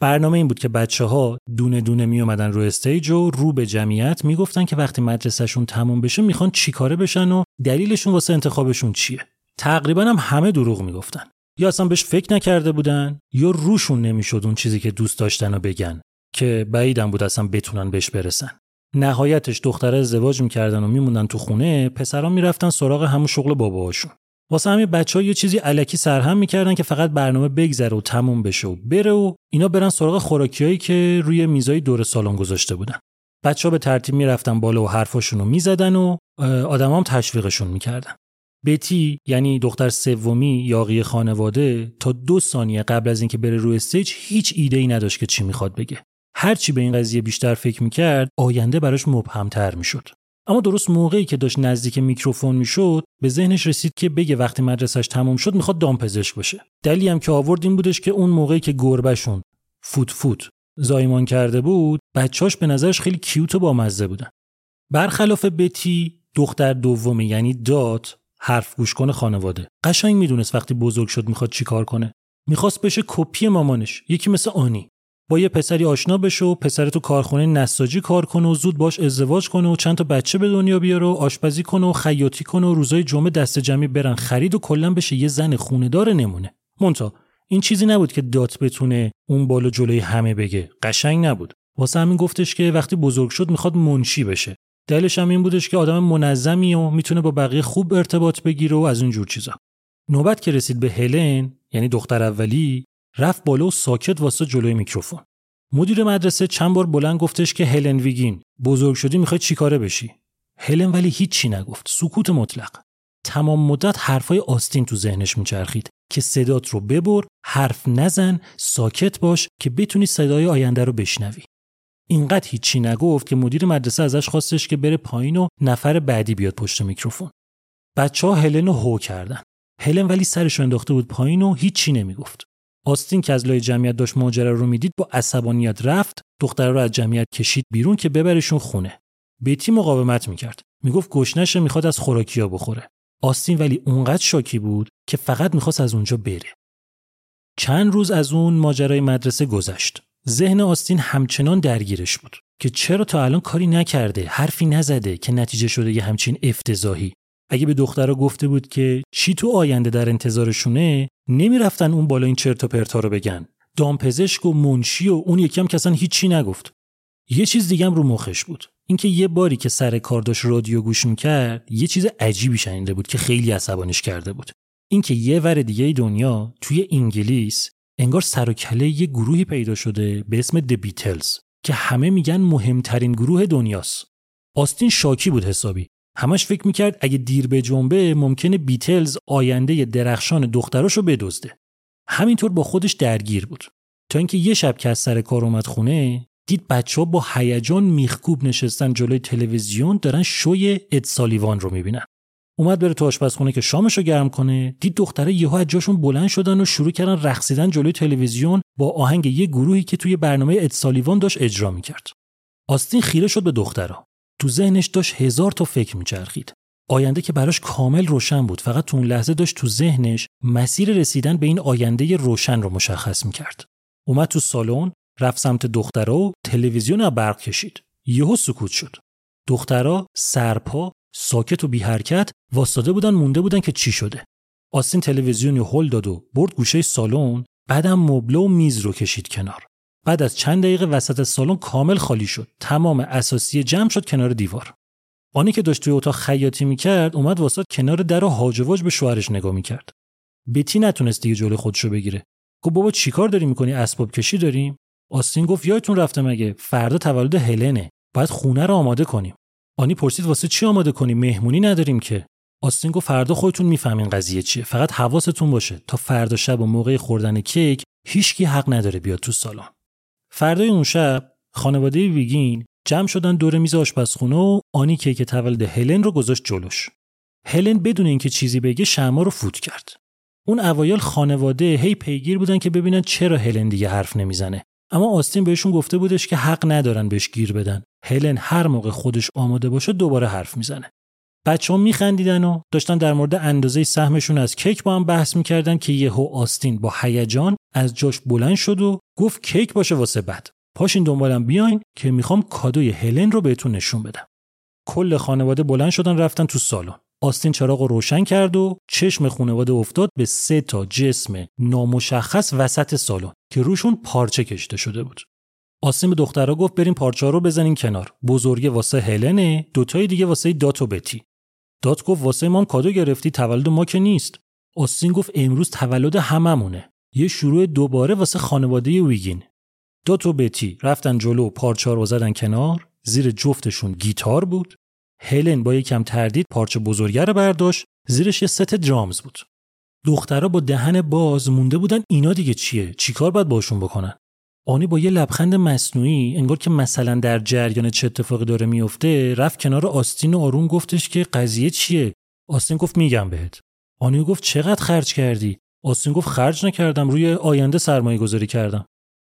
برنامه این بود که بچه ها دونه دونه می اومدن رو استیج و رو به جمعیت می‌گفتن که وقتی مدرسهشون تموم بشه می‌خوان چیکاره بشن و دلیلشون واسه انتخابشون چیه. تقریبا هم همه دروغ می‌گفتن. یا اصلا بهش فکر نکرده بودن؟ یا روشون نمی‌شد اون چیزی که دوست داشتن و بگن که بعیدم بود اصلا بتونن بهش برسن؟ نهایتش دختره ازدواج می‌کردن و میموندن تو خونه پسران می‌رفتن سراغ همون شغل باباهاشون. واسه همین بچه یه چیزی علکی سرهم می‌کردن که فقط برنامه بگذره و تموم بشه و بره و اینا برن سراغ خوراکیایی که روی میزای دور سالن گذاشته بودن. بچه ها به ترتیب می‌رفتن بالا و حرفاشون رو می‌زدن و آدمام تشویقشون می‌کردن. بتی یعنی دختر سومی یاقی خانواده تا دو ثانیه قبل از اینکه بره روی استیج هیچ ایده ای نداشت که چی می‌خواد بگه. هرچی به این قضیه بیشتر فکر می‌کرد آینده براش مبهمتر می‌شد. اما درست موقعی که داشت نزدیک میکروفون می‌شد به ذهنش رسید که بگه وقتی مدرسش تموم شد می‌خواد دامپزشک باشه. دلیلی هم که آورد این بودش که اون موقعی که گربهشون فوت فوت زایمان کرده بود بچاش به نظرش خیلی کیوت و بامزه بودن. برخلاف بتی دختر دومی یعنی دات حرف گوش کنه خانواده. قشنگ می‌دونست وقتی بزرگ شد می‌خواد چیکار کنه. می‌خواست بشه کپی مامانش یکی مثل آنی. با یه پسری آشنا بشه و پسر تو کارخونه نساجی کار کنه و زود باهاش ازدواج کنه و چند تا بچه به دنیا بیاره و آشپزی کنه و خیاطی کنه و روزای جمعه دست جمعی برن خرید و کلا بشه یه زن خونه دار نمونه. منتها این چیزی نبود که دات بتونه اون بالا جلوی همه بگه. قشنگ نبود. واسه همین گفتش که وقتی بزرگ شد می‌خواد منشی بشه. دلش هم این بودش که آدم منظمی و می‌تونه با بقیه خوب ارتباط بگیره و از اون جور چیزا. نوبت که رسید به هلن یعنی دختر اولی رفت بالا و ساکت واسه جلوی میکروفون. مدیر مدرسه چند بار بلند گفتش که هلن ویگین بزرگ شدی می‌خوای چیکاره بشی؟ هلن ولی هیچی نگفت سکوت مطلق. تمام مدت حرفای آستین تو ذهنش میچرخید که صدات رو ببر حرف نزن ساکت باش که بتونی صدای آینده رو بشنوی. اینقدر هیچی نگفت که مدیر مدرسه ازش خواستش که بره پایین و نفر بعدی بیاد پشت میکروفون. بچه ها هلن رو هو کردن. هلن ولی سرش انداخته بود پایین و هیچی نمی‌گفت. آستین که از لای جمعیت داشت ماجرا رو می‌دید با عصبانیت رفت دختر رو از جمعیت کشید بیرون که ببرشون خونه. بیتی مقاومت می‌کرد. می‌گفت گشنش می‌خواد از خوراکیا بخوره. آستین ولی اونقدر شاکی بود که فقط می‌خواست از اونجا بره. چند روز از اون ماجرای مدرسه گذشت. ذهن آستین همچنان درگیرش بود که چرا تا الان کاری نکرده حرفی نزده که نتیجه شده یه همچین افتضاحی. اگه به دخترها گفته بود که چی تو آینده در انتظارشونه نمی‌رفتن اون بالا این چرت و پرتا رو بگن. دامپزشک و منشی و اون یکی هم اصلا هیچی نگفت. یه چیز دیگه هم رو مخش بود. اینکه یه باری که سر کار داشت رادیو گوش می‌کرد یه چیز عجیبی شنیده بود که خیلی عصبانیش کرده بود. اینکه یه ور دیگه دنیا توی انگلیس انگار سر و کله یه گروهی پیدا شده به اسم د بیتلز که همه میگن مهمترین گروه دنیاست. آستین شاکی بود حسابی. همش فکر می‌کرد اگه دیر به جنبه ممکنه بیتلز آینده درخشان دختراشو بدزده. همینطور با خودش درگیر بود. تا اینکه یه شب که از سر کار اومد خونه دید بچه ها با هیجان میخکوب نشستن جلوی تلویزیون دارن شوی ادسالیوان رو می‌بینن. اومد بره تو آشپزخونه که شامشو گرم کنه. دید دختره یهو از جاشون بلند شدن و شروع کردن رقصیدن جلوی تلویزیون با آهنگ یه گروهی که توی برنامه ادسالیوان داشت اجرا می‌کرد. آستین خیره شد به دخترها تو ذهنش داشت هزار تا فکر میچرخید. آینده که براش کامل روشن بود. فقط تو اون لحظه داشت تو ذهنش مسیر رسیدن به این آینده روشن رو مشخص می‌کرد. اومد تو سالن رفت سمت دخترها و تلویزیون برق کشید. یهو سکوت شد. دخترها سرپا ساکت و بی حرکت واسطه بودن مونده بودن که چی شده. آستین تلویزیونی هل داد و برد گوشه سالن بعدم مبله و میز رو کشید کنار. بعد از چند دقیقه وسط سالن کامل خالی شد. تمام اساسی جمع شد کنار دیوار. آنی که داشت توی اتاق خیاطی می‌کرد اومد واسه کنار در و هاجواج به شوهرش نگاه می‌کرد. بتی نتونست دیگه جلوی خودشو بگیره. گفت بابا چیکار داری می‌کنی؟ اسباب کشی داریم. آستین گفت یادتون رفته مگه؟ فردا تولد هلنه. باید خونه رو آماده کنیم. آنی پرسید واسه چی آماده کنیم مهمونی نداریم که آستین گفت فردا خودتون می‌فهمین قضیه چیه فقط حواستون باشه تا فردا شب و موقع خوردن کیک هیچکی حق نداره بیاد تو سالن فردای اون شب خانواده ویگین جمع شدن دور میز آشپزخونه و آنی کیک تولد هلن رو گذاشت جلوش. هلن بدون اینکه چیزی بگه شما رو فوت کرد. اون اوایل خانواده هی پیگیر بودن که ببینن چرا هلن دیگه حرف نمی‌زنه. اما آستین بهشون گفته بودش که حق ندارن بهش گیر بدن. هلن هر موقع خودش آماده باشه دوباره حرف می‌زنه. بچه ها میخندیدن و داشتن در مورد اندازه سهمشون از کیک با هم بحث می‌کردن که یهو آستین با هیجان از جاش بلند شد و گفت کیک باشه واسه بعد. پاشین دنبالم بیاین که می‌خوام کادوی هلن رو بهتون نشون بدم. کل خانواده بلند شدن رفتن تو سالن. آستین چراغ رو روشن کرد و چشم خانواده افتاد به سه تا جسم نامشخص وسط سالن که روشون پارچه کشیده شده بود. آستین به دخترها گفت بریم پارچه رو بزنین کنار. بزرگه واسه هلنه دوتای دیگه واسه دات و بتی. دات گفت واسه ما کادو گرفتی تولد ما که نیست. آستین گفت امروز تولد هممونه. یه شروع دوباره واسه خانواده ویگین. دات و بتی رفتن جلو پارچه رو زدن کنار. زیر جفتشون گیتار بود. هلن با یکم تردید پارچه بزرگه رو برداشت. زیرش یه ست درامز بود. دخترها با دهن باز مونده بودن اینا دیگه چیه؟ چیکار باید باشون بکنن؟ آنی با یه لبخند مصنوعی انگار که مثلا در جریان چه اتفاقی داره میفته رفت کنار آستین و آروم گفتش که قضیه چیه؟ آستین گفت میگم بهت. آنی گفت چقدر خرج کردی؟ آستین گفت خرج نکردم روی آینده سرمایه گذاری کردم.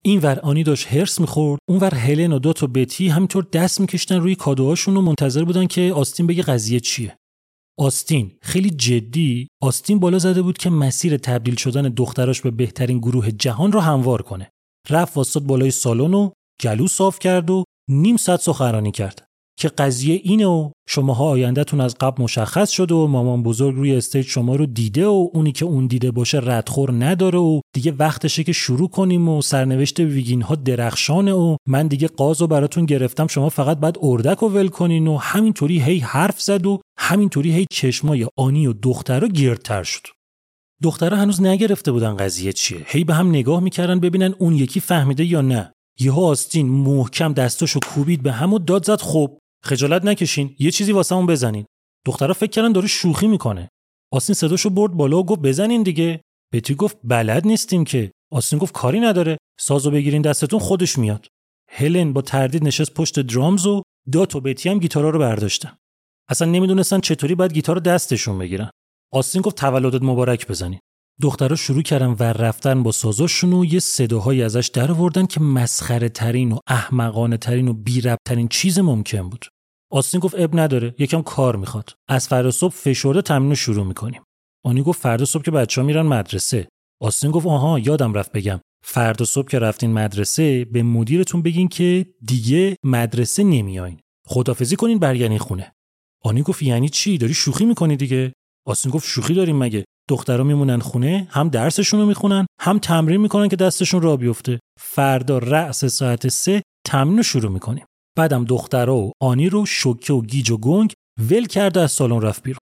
این ور آنی داشت هرس می‌خورد اون ور هلن و دوت و بتی همینطور دست میکشتن روی کادوهاشون و منتظر بودن که آستین بگه قضیه چیه. آستین خیلی جدی آستین بالا زده بود که مسیر تبدیل شدن دختراش به بهترین گروه جهان رو هموار کنه. رفت واسط بالای سالن و گلو صاف کرد و نیم ساعت سخنرانی کرد که قضیه اینه و شماها آیندهتون از قبل مشخص شده و مامان بزرگ روی استیج شما رو دیده و اونی که اون دیده باشه ردخور نداره و دیگه وقتشه که شروع کنیم و سرنوشت ویگین ها درخشانه و من دیگه قاز و براتون گرفتم شما فقط بعد اردک و ول کنین و همینطوری هی حرف زد و همینطوری هی چشمای آنی و دخترا گیرتر شد. دخترها هنوز نگرفته بودن قضیه چیه. هی به هم نگاه می‌کردن ببینن اون یکی فهمیده یا نه. یهو آستین محکم دستاشو کوبید به هم و داد زد خب خجالت نکشین یه چیزی واسمون بزنین. دخترها فکر کردن داره شوخی می‌کنه. آستین صداشو برد بالا و گفت بزنین دیگه. بتی گفت بلد نیستیم که. آستین گفت کاری نداره. سازو بگیرین دستتون خودش میاد. هلن با تردید نشست پشت درامز و دات و بتی هم گیتارا رو برداشتن. اصلا نمی‌دونستن چطوری باید گیتار دستشون بگیرن. آستین گفت تولدت مبارک بزنین دخترها شروع کردن ور رفتن با سازاشون و یه صداهایی ازش در آوردن که مسخره ترین و احمقانه ترین و بی ترین چیز ممکن بود. آستین گفت اب نداره یکم کار می‌خواد. از فردا صبح فشرده تمرین رو شروع می‌کنیم. آنی گفت فردا صبح که بچه ها میرن مدرسه. آستین گفت آها یادم رفت بگم. فردا صبح که رفتین مدرسه به مدیرتون بگین که دیگه مدرسه نمیاین. خدافزی کنین برگردین خونه. آنی گفت یعنی چی؟ داری شوخی می‌کنی دیگه؟ آستین گفت شوخی داریم مگه. دخترها میمونن خونه هم درسشون رو می‌خونن هم تمرین می‌کنن که دستشون را بیفته. فردا رأس ساعت سه تمرین رو شروع می‌کنیم. بعدم دخترها و آنی رو شوکه و گیج و گنگ ول کرده از سالن رفت بیرون.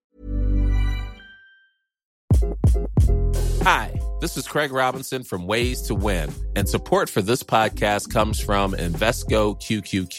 Hi, this is Craig Robinson from Ways to Win, and support for this podcast comes from Invesco QQQ.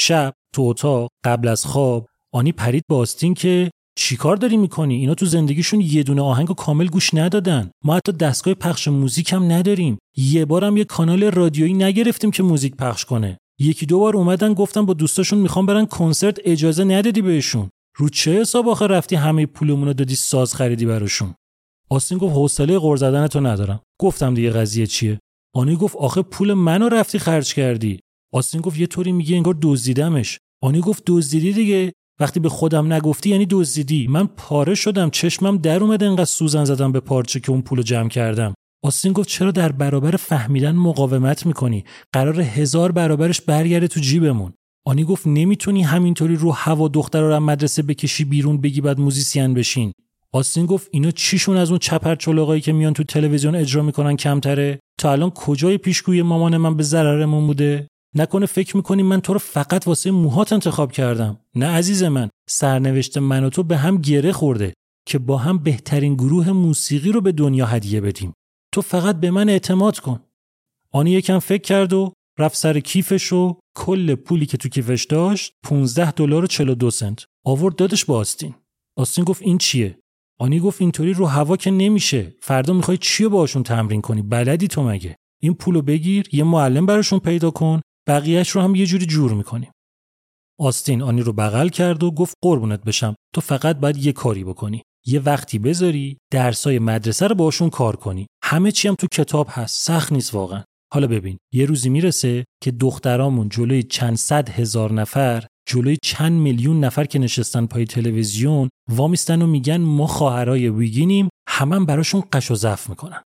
شب تو اتاق قبل از خواب. آنی پرید با آستین که چیکار داری می‌کنی؟ اینا تو زندگیشون یه دونه آهنگ کامل گوش ندادن. ما حتی دستگاه پخش موزیک هم نداریم. یه بارم یه کانال رادیویی نگرفتیم که موزیک پخش کنه. یکی دو بار اومدن گفتن با دوستاشون می‌خوام برن کنسرت اجازه ندادی بهشون. رو چه حساب آخه رفتی همه پولمون رو دادی ساز خریدی براشون؟ آستین گفت حوصله غر زدن تو ندارم. گفتم دیگه قضیه چیه؟ آنی گفت آخه پول منو رفتی خرج کردی. آستین گفت یه طوری میگه انگار دزدیدمش. آنی گفت دزدیدی دیگه. وقتی به خودم نگفتی یعنی دزدیدی. من پاره شدم. چشمم در اومد انقدر سوزن زدم به پارچه که اون پولو جمع کردم. آستین گفت چرا در برابر فهمیدن مقاومت می‌کنی؟ قرار هزار برابرش برگرده تو جیبمون. آنی گفت نمی‌تونی همینطوری رو هوا دختر رو مدرسه بکشی بیرون بگی بعد موزیسین بشین. آستین گفت اینا چیشون از اون چپر چلاقایی که میان تو تلویزیون اجرا می‌کنن کمتره؟ تا الان کجای پیشگوی مامان من به ضررمون بوده؟ نکنه فکر می‌کنی من تو رو فقط واسه موهات انتخاب کردم. نه عزیز من سرنوشت من و تو به هم گره خورده که با هم بهترین گروه موسیقی رو به دنیا هدیه بدیم. تو فقط به من اعتماد کن. آنی یکم فکر کرد و رفت سر کیفش و کل پولی که تو کیفش داشت 15 دلار و 42 سنت. آورد دادش با آستین. آستین گفت این چیه؟ آنی گفت اینطوری رو هوا که نمیشه. فردا می‌خوای چی باشون تمرین کنی؟ بلدی تو مگه؟ این پولو بگیر یه معلم براشون پیدا کن. بقیهش رو هم یه جوری جور می‌کنیم. آستین آنی رو بغل کرد و گفت قربونت بشم تو فقط باید یه کاری بکنی. یه وقتی بذاری درسای مدرسه رو باشون کار کنی. همه چی هم تو کتاب هست سخت نیست واقعا. حالا ببین یه روزی می‌رسه که دخترامون جلوی چند صد هزار نفر جلوی چند میلیون نفر که نشستن پای تلویزیون وامیستن و میگن ما خواهرای ویگینیم همم براشون قش و زف می‌کنن.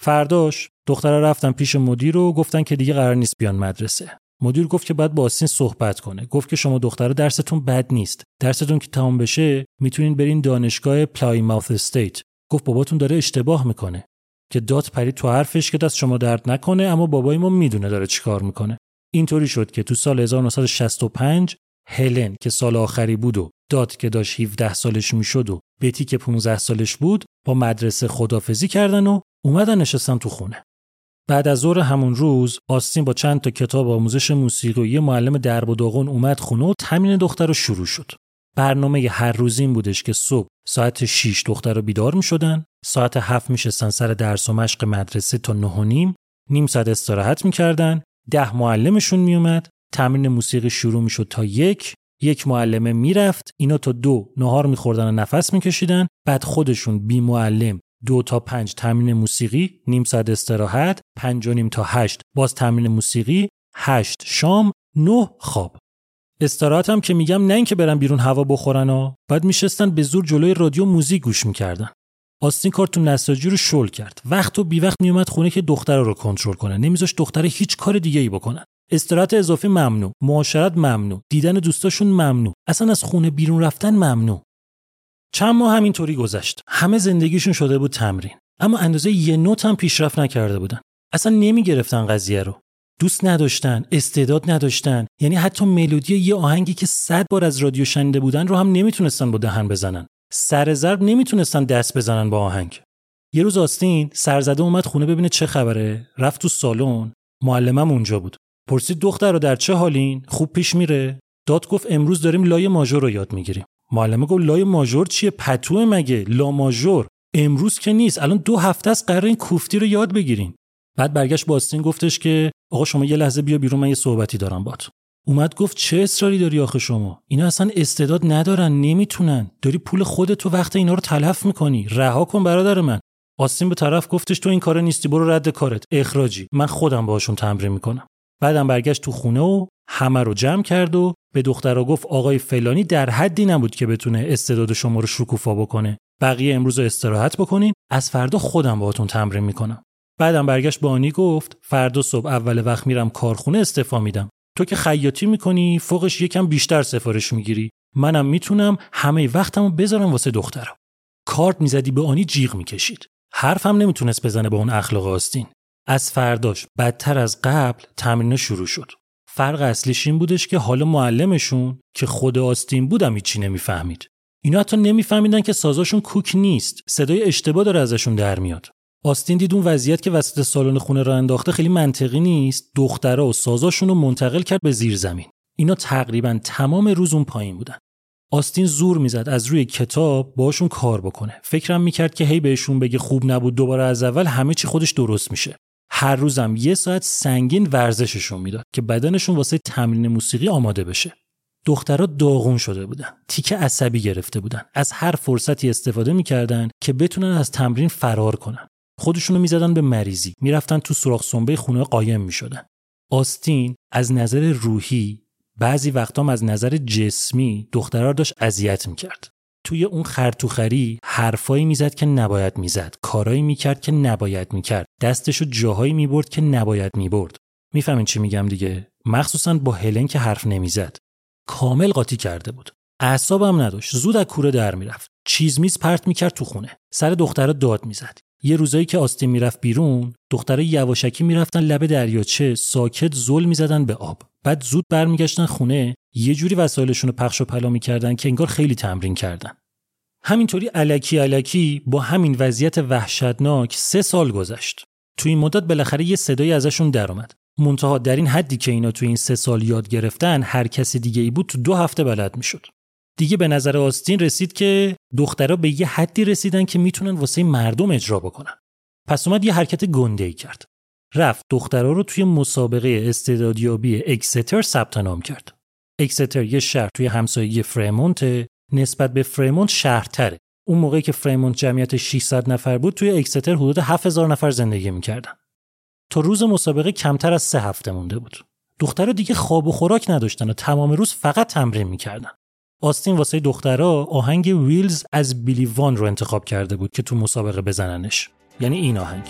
فرداش دخترها رفتن پیش مدیر و گفتن که دیگه قرار نیست بیان مدرسه. مدیر گفت که باید با آستین صحبت کنه. گفت که شما دخترها درستون بد نیست. درستون که تمام بشه می‌تونین برین دانشگاه پلای ماوث استیت گفت باباتون داره اشتباه می‌کنه. که داد پرید تو حرفش که دست شما درد نکنه اما بابای ما می‌دونه داره چیکار می‌کنه. اینطوری شد که تو سال 1965 هلن که سال آخری بود و داد که داشت 17 سالش می‌شد و بتی که 15 سالش بود با مدرسه خدافزی کردن و اومدن نشستن تو خونه. بعد از ظهر همون روز آستین با چند تا کتاب آموزش موسیقی و یه معلم درب و داغون اومد خونه و تمرین دختر رو شروع شد. برنامه هر روز این بودش که صبح ساعت 6 دختر رو بیدار می شدن، ساعت 7 میشستن سر درس و مشق مدرسه تا 9 و نیم، نیم ساعت استراحت می‌کردن، ده معلمشون میومد، تمرین موسیقی شروع می‌شد تا یک، یک معلمه می‌رفت، اینا تا دو نهار میخوردن و نفس میکشیدن، بعد خودشون بی معلم دو تا پنج تمرین موسیقی، نیم ساعت استراحت، پنج و نیم تا هشت. باز تمرین موسیقی، هشت شام، نه خواب. استراحت هم که میگم نه اینکه برن بیرون هوا بخورن ها بعد میشستن به زور جلوی رادیو موزیک گوش می‌کردن. آستین کارتون نساجی رو شل کرد. وقت و بی وقت میومد خونه که دختر رو کنترل کنه. نمیذاش دختر هیچ کار دیگه ای بکنن استراحت اضافی ممنوع. معاشرت ممنوع. دیدن دوستاشون ممنوع. اصلا از خونه بیرون رفتن ممنوع. چند ماه همینطوری گذشت. همه زندگیشون شده بود تمرین. اما اندازه یه نوت هم پیشرفت نکرده بودن. اصلا نمی‌گرفتن قضیه رو. دوست نداشتن استعداد نداشتن. یعنی حتی ملودی یه آهنگی که صد بار از رادیو شنیده بودن رو هم نمی‌تونستن با دهن بزنن. سر ضرب نمی‌تونستن دست بزنن با آهنگ. یه روز آستین سرزده اومد خونه ببینه چه خبره. رفت تو سالن. معلمم اونجا بود. پرسید دختر رو در چه حالین؟ خوب پیش میره. داد گفت امروز داریم لای ماژور رو یاد می‌گیریم. معلمه گفت لای ماژور چیه؟ پتو مگه؟ لا ماژور. امروز که نیست. الان دو هفته است قرار این کوفتی رو یاد بگیریم بعد برگشت باستین گفتش که آقا شما یه لحظه بیا بیرون من یه صحبتی دارم بات اومد گفت چه اصراری داری آخه شما؟ اینا اصلا استعداد ندارن نمی‌تونن. داری پول خودت و وقت اینا رو تلف می‌کنی. رها کن برادر من. آستین به طرف گفتش تو این کار نیستی برو رد کارت. اخراجی. من خودم باشون تمرین می‌کنم. بعدم برگشت تو خونه و همه رو جمع کرد و به دخترها گفت آقای فلانی در حدی نبود که بتونه استعداد شما رو شکوفا بکنه. بقیه امروز استراحت بکنین. از فردا خودم باهاتون تمرین می‌کنم. بعدم برگشت با آنی گفت فردا صبح اول وقت میرم کارخونه استعفا میدم. تو که خیاطی می‌کنی فوقش یکم بیشتر سفارش می‌گیری. منم می‌تونم همه وقتمو بذارم واسه دخترم. کارت می‌زدی به آنی جیغ می‌کشید. حرفم نمی‌تونست بزنه به اون اخلاق آستین. از فرداش بدتر از قبل تمرین شروع شد. فرق اصلیش این بودش که حالا معلمشون که خود آستین بودم هیچی نمی‌فهمید. اینا حتی نمیفهمیدن که سازاشون کوک نیست. صدای اشتباه داره ازشون در میاد. آستین دید اون وضعیت که وسط سالن خونه را انداخته خیلی منطقی نیست. دخترها و سازاشون رو منتقل کرد به زیر زمین. اینا تقریبا تمام روز اون پایین بودن. آستین زور می‌زد از روی کتاب باشون کار بکنه. فکرم می‌کرد که هی بهشون بگه خوب نبود دوباره از اول همه چی خودش درست میشه. هر روزم یه ساعت سنگین ورزششون می‌داد که بدنشون واسه تمرین موسیقی آماده بشه. دخترها داغون شده بودن تیکه عصبی گرفته بودن از هر فرصتی استفاده می‌کردن که بتونن از تمرین فرار کنن. خودشونو می‌زدن به مریضی می‌رفتن تو سوراخ سنبه خونه قایم می‌شدن. آستین از نظر روحی بعضی وقتام از نظر جسمی دخترها داشت اذیت می‌کرد. توی اون خرتوخری حرفایی می‌زد که نباید می‌زد کارایی می‌کرد که نباید می‌کرد دستشو جاهایی می‌برد که نباید می‌برد. می‌فهمین چی میگم دیگه؟ مخصوصا با هلن که حرف نمی‌زد. کامل قاطی کرده بود. اعصابم نداشت. زود از کوره در می‌رفت. چیز میز پرت می‌کرد تو خونه. سر دختره داد می‌زد. یه روزایی که آستین می‌رفت بیرون دختره یواشکی می‌رفتن لب دریاچه ساکت زل می‌زدن به آب. بعد زود برمیگشتن خونه یه جوری وسایلشون رو پخش و پلا می‌کردن که انگار خیلی تمرین کردن. همینطوری علکی علکی با همین وضعیت وحشتناک سه سال گذشت. تو این مدت بالاخره یه صدایی ازشون درآمد منتها در این حدی که اینا تو این سه سال یاد گرفتن هر کسی دیگه ای بود تو دو هفته بلد می‌شد. دیگه به نظر آستین رسید که دخترها به یه حدی رسیدن که می‌تونن واسه مردم اجرا بکنن. پس اومد یه حرکت گنده ای کرد. رفت دخترها رو توی مسابقه استعدادیابی اکستر ثبت نام کرد. اکستر یه شهر توی همسایگی فرمونت نسبت به فرمونت شهرتره. اون موقعی که فرمونت جمعیت 600 نفر بود توی اکستر حدود 7000 نفر زندگی می‌کردن. تا روز مسابقه کمتر از سه هفته مونده بود. دخترها دیگه خواب و خوراک نداشتن و تمام روز فقط تمرین می‌کردن. آستین واسه دخترها آهنگ ویلز از بیلی وان رو انتخاب کرده بود که تو مسابقه بزننش. یعنی این آهنگ.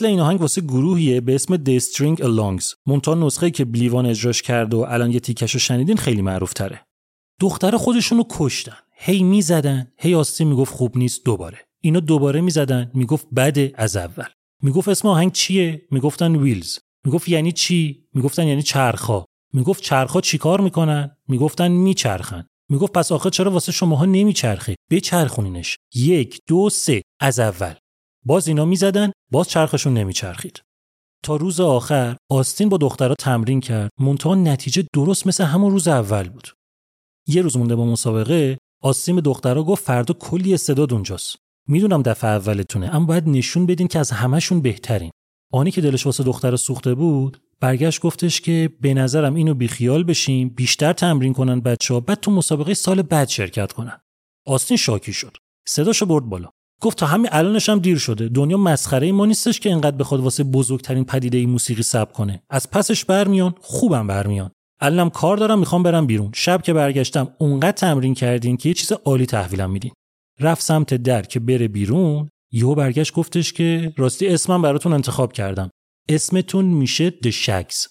اصل این آهنگ واسه گروهیه به اسم The String Alongs. مونتا نسخه که بلیوان اجراش کرد و الان یه تیکشو شنیدین خیلی معروف تره دختر خودشونو کشتن. هی می‌زدن. هی آستی می‌گفت خوب نیست دوباره. اینا دوباره می‌زدن. می‌گفت بده از اول. می‌گفت اسم آهنگ چیه؟ می‌گفتن ویلز می‌گفت یعنی چی؟ می‌گفتن یعنی چرخا می‌گفت چرخا چیکار می‌کنن؟ می‌گفتن میچرخن. می‌گفت پس آخه چرا واسه شماها نمیچرخه بچرخونینش. یک دو سه. از اول. باز اینا می‌زدن باز چرخشون نمیچرخید. تا روز آخر آستین با دخترها تمرین کرد. منتها نتیجه درست مثل همون روز اول بود. یه روز مونده با مسابقه آستین به دخترها گفت فردا کلی استعداد اونجاست. می‌دونم دفعه اولتونه اما باید نشون بدین که از همشون بهترین. آنی که دلش واسه دختر سوخته بود برگشت گفتش که به نظرم اینو بیخیال بشیم بیشتر تمرین کنن بچه ها بعد تو مسابقه سال بعد شرکت کنن. آستین شاکی شد. صداشو برد بالا. گفت تا همین الانش هم دیر شده. دنیا مسخره ما نیستش که اینقدر بخواد واسه بزرگترین پدیده ای موسیقی سب کنه. از پسش برمیان خوبم برمیان. الانم کار دارم می‌خوام برم بیرون. شب که برگشتم اونقدر تمرین کردین که یه چیز عالی تحویلم میدین. رفت سمت در که بره بیرون یهو برگشت گفتش که راستی اسمم براتون انتخاب کردم. اسمتون میشه د شگز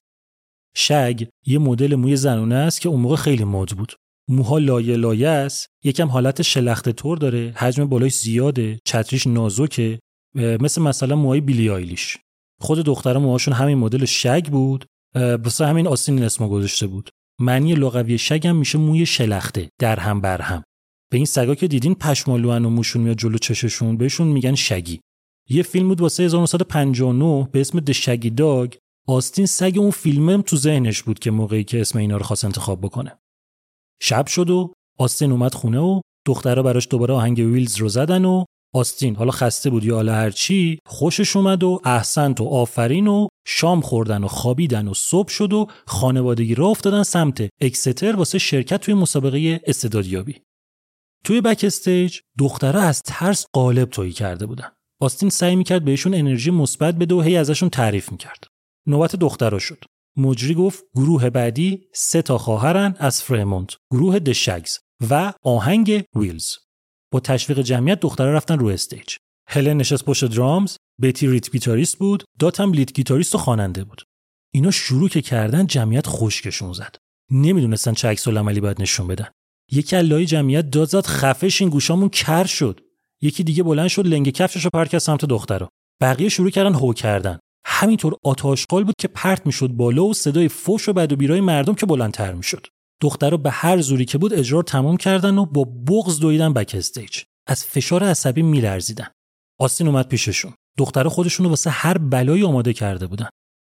شگ یه مدل موی زنونه است که اون موقع خیلی مد بود. موها لایه لایه است یکم حالت شلخته طور داره حجم بالاش زیاده چتریش نازکه مثل مثلا موهای بیلی آیلیش. خود دختر موهاشون همین مدل شگ بود بسه همین آسین اسمو گذاشته بود. معنی لغوی شگ هم میشه موی شلخته در هم بر هم. به این سگا که دیدین پشمالوان و موشون میاد جلو چششون بهشون میگن شگی. یه فیلم بود واسه 1959 به اسم د شگی داگ آستین سگ اون فیلمم تو ذهنش بود که موقعی که اسم اینا رو خواست انتخاب بکنه. شب شد و آستین اومد خونه و دخترها براش دوباره آهنگ ویلز رو زدن و آستین حالا خسته بود یا حالا هرچی خوشش اومد و احسنت و آفرین و شام خوردن و خوابیدن و صبح شد و خانوادگی را افتادن سمت اکستر واسه شرکت توی مسابقه استعدادیابی. توی بک استیج دخترها از ترس قالب تویی کرده بودن. آستین سعی می‌کرد بهشون انرژی مثبت بده و هی ازشون تعریف می‌کرد. نوبت دخترها شد. مجری گفت گروه بعدی سه تا خواهرن از فرمونت گروه The Shaggs و آهنگ Wheels با تشویق جمعیت دخترها رفتن رو stage. هلن نشست پشت drums بتی rhythm guitarist بود دات هم lead guitarist و خواننده بود. اینا شروع که کردن جمعیت خشکشون زد. نمی‌دونستن چه عکس العملی باید نشون بدن. یکی لای جمعیت داد زد خفش این گوشامون کر شد. یکی دیگه بلند شد لنگ کفشش رو پرت سمت دخترها. بقیه شروع کردن هو کردن. همینطور آتاشقال بود که پرت می‌شد بالا و صدای فوش و بد و بیرای مردم که بلندتر می‌شد. دخترها به هر زوری که بود اجرار تمام کردن و با بغز دویدن بک استیج. از فشار عصبی میلرزیدن. آستین اومد پیششون. دخترها خودشون رو واسه هر بلایی آماده کرده بودن.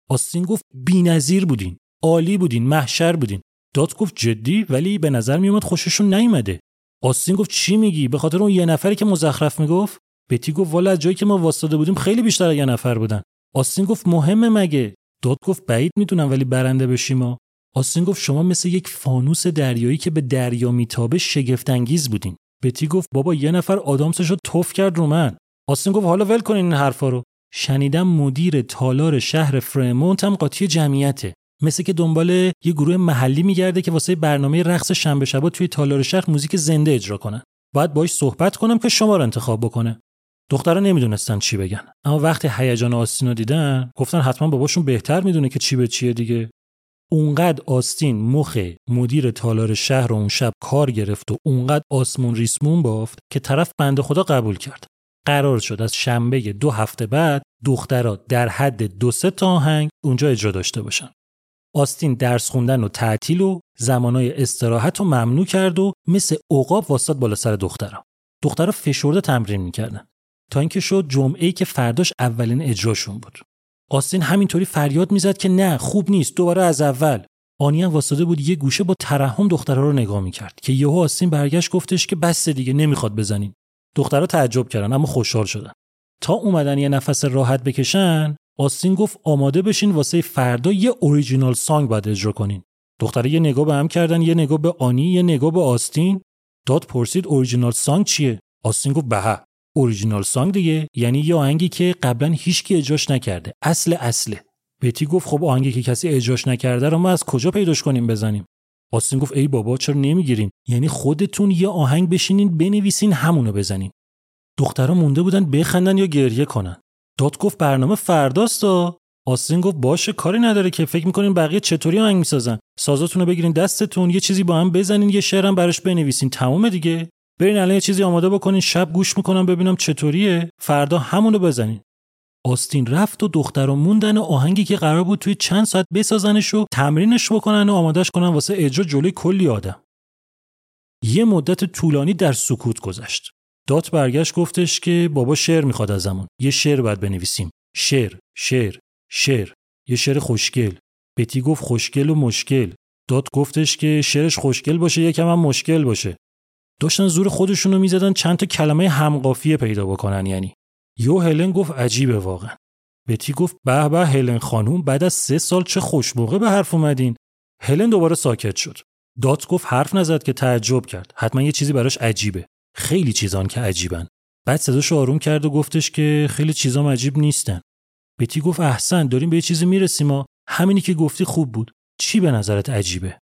آستین گفت بی‌نظیر بودین عالی بودین محشر بودین. داد گفت جدی ولی به نظر میومد خوششون نیومده. آستین گفت چی میگی؟ به خاطر اون یه نفری که مزخرف می‌گفت؟ بتی گفت والا از جایی که ما واسطه بودیم خیلی بیشتر یه نفر بودن. آستین گفت مهمه مگه. داد گفت بعید می‌دونم ولی برنده بشیم ما آستین گفت شما مثل یک فانوس دریایی که به دریا میتابه شگفتانگیز بودین. بتی گفت بابا یه نفر آدامسش رو توف کرد رو من. آستین گفت حالا ول کنین این حرفا رو. شنیدم مدیر تالار شهر فرمونت هم قاطی جمعیته. مثل که دنبال یه گروه محلی میگرده که واسه برنامه رقص شنبه شبا توی تالار شهر موزیک زنده اجرا کنن. باید باش صحبت کنم که شما رو انتخاب بکنه. دخترها نمی‌دونستن چی بگن. اما وقتی هیجان آستین رو دیدن گفتن حتما باباشون بهتر می‌دونه که چی به چیه دیگه. اونقدر آستین مخ مدیر تالار شهر اون شب کار گرفت و اونقدر آسمون ریسمون بافت که طرف بنده خدا قبول کرد. قرار شد از شنبه دو هفته بعد دخترها در حد دو سه تا آهنگ اونجا اجرا داشته باشن. آستین درس خوندن و تعطیل و زمانای استراحت رو ممنوع کرد و مثل عقاب واسط بالا سر دخترها. دخترها فشرده تمرین می‌کردن. تا اینکه شد جمعه ای که فرداش اولین اجراشون بود. آستین همینطوری فریاد می‌زد که نه خوب نیست دوباره از اول. آنی هم واسطه بود یه گوشه با ترحم دخترها رو نگاه می‌کرد که یهو آستین برگشت گفتش که بس دیگه نمی‌خواد بزنین. دخترها تعجب کردن اما خوشحال شدن. تا اومدن یه نفس راحت بکشن آستین گفت آماده بشین واسه فردا یه اوریجینال سانگ باید اجرا کنین. دختره یه نگاه به هم کردن یه نگاه به آنی یه نگاه به آستین. داد پرسید اوریجینال سانگ چیه؟ آستین گفت به. اوریجینال سانگ دیگه یعنی یه آهنگی که قبلا هیچکی اجراش نکرده. اصل اصله. بتی گفت خب آهنگی که کسی اجراش نکرده رو ما از کجا پیداش کنیم بزنیم؟ آستین گفت ای بابا چرا نمی‌گیرین؟ یعنی خودتون یه آهنگ بشینین بنویسین همونو بزنین. دخترها مونده بودن بخندن یا گریه کنن. داد گفت برنامه فرداست و آستین گفت باشه کاری نداره که. فکر می‌کنین بقیه چطوری آهنگ می‌سازن؟ سازاتون رو بگیرین دستتون یه چیزی با هم بزنین یه شعرم براش بنویسین. تموم دیگه. برین الان یه چیزی آماده بکنین شب گوش می‌کنم ببینم چطوریه. فردا همونو بزنین. آستین رفت و دختر موندن و آهنگی که قرار بود توی چند ساعت بسازنش و تمرینش بکنن و آمادش کنن واسه اجرا جلوی کلی آدم. یه مدت طولانی در سکوت گذشت. دات برگشت گفتش که بابا شعر می‌خواد ازمون یه شعر باید بنویسیم. شعر شعر شعر. یه شعر خوشگل. بتی گفت خوشگل و مشکل. دات گفتش که شعرش خوشگل باشه یکم هم مشکل باشه. داشتن زور خودشون رو می‌زدن چند تا کلمه همقافیه پیدا بکنن یعنی. یو هلن گفت عجیبه واقعا. بتی گفت به به هلن خانوم بعد از سه سال چه خوش موقع به حرف اومدین. هلن دوباره ساکت شد. دات گفت حرف نزد که تعجب کرد. حتما یه چیزی براش عجیبه. خیلی چیزان که عجیبن. بعد صداش آروم کرد و گفتش که خیلی چیزام عجیب نیستن. بتی گفت احسن داریم به یه چیزی می‌رسیم ما همینی که گفتی خوب بود. چی به نظرت عجیبه؟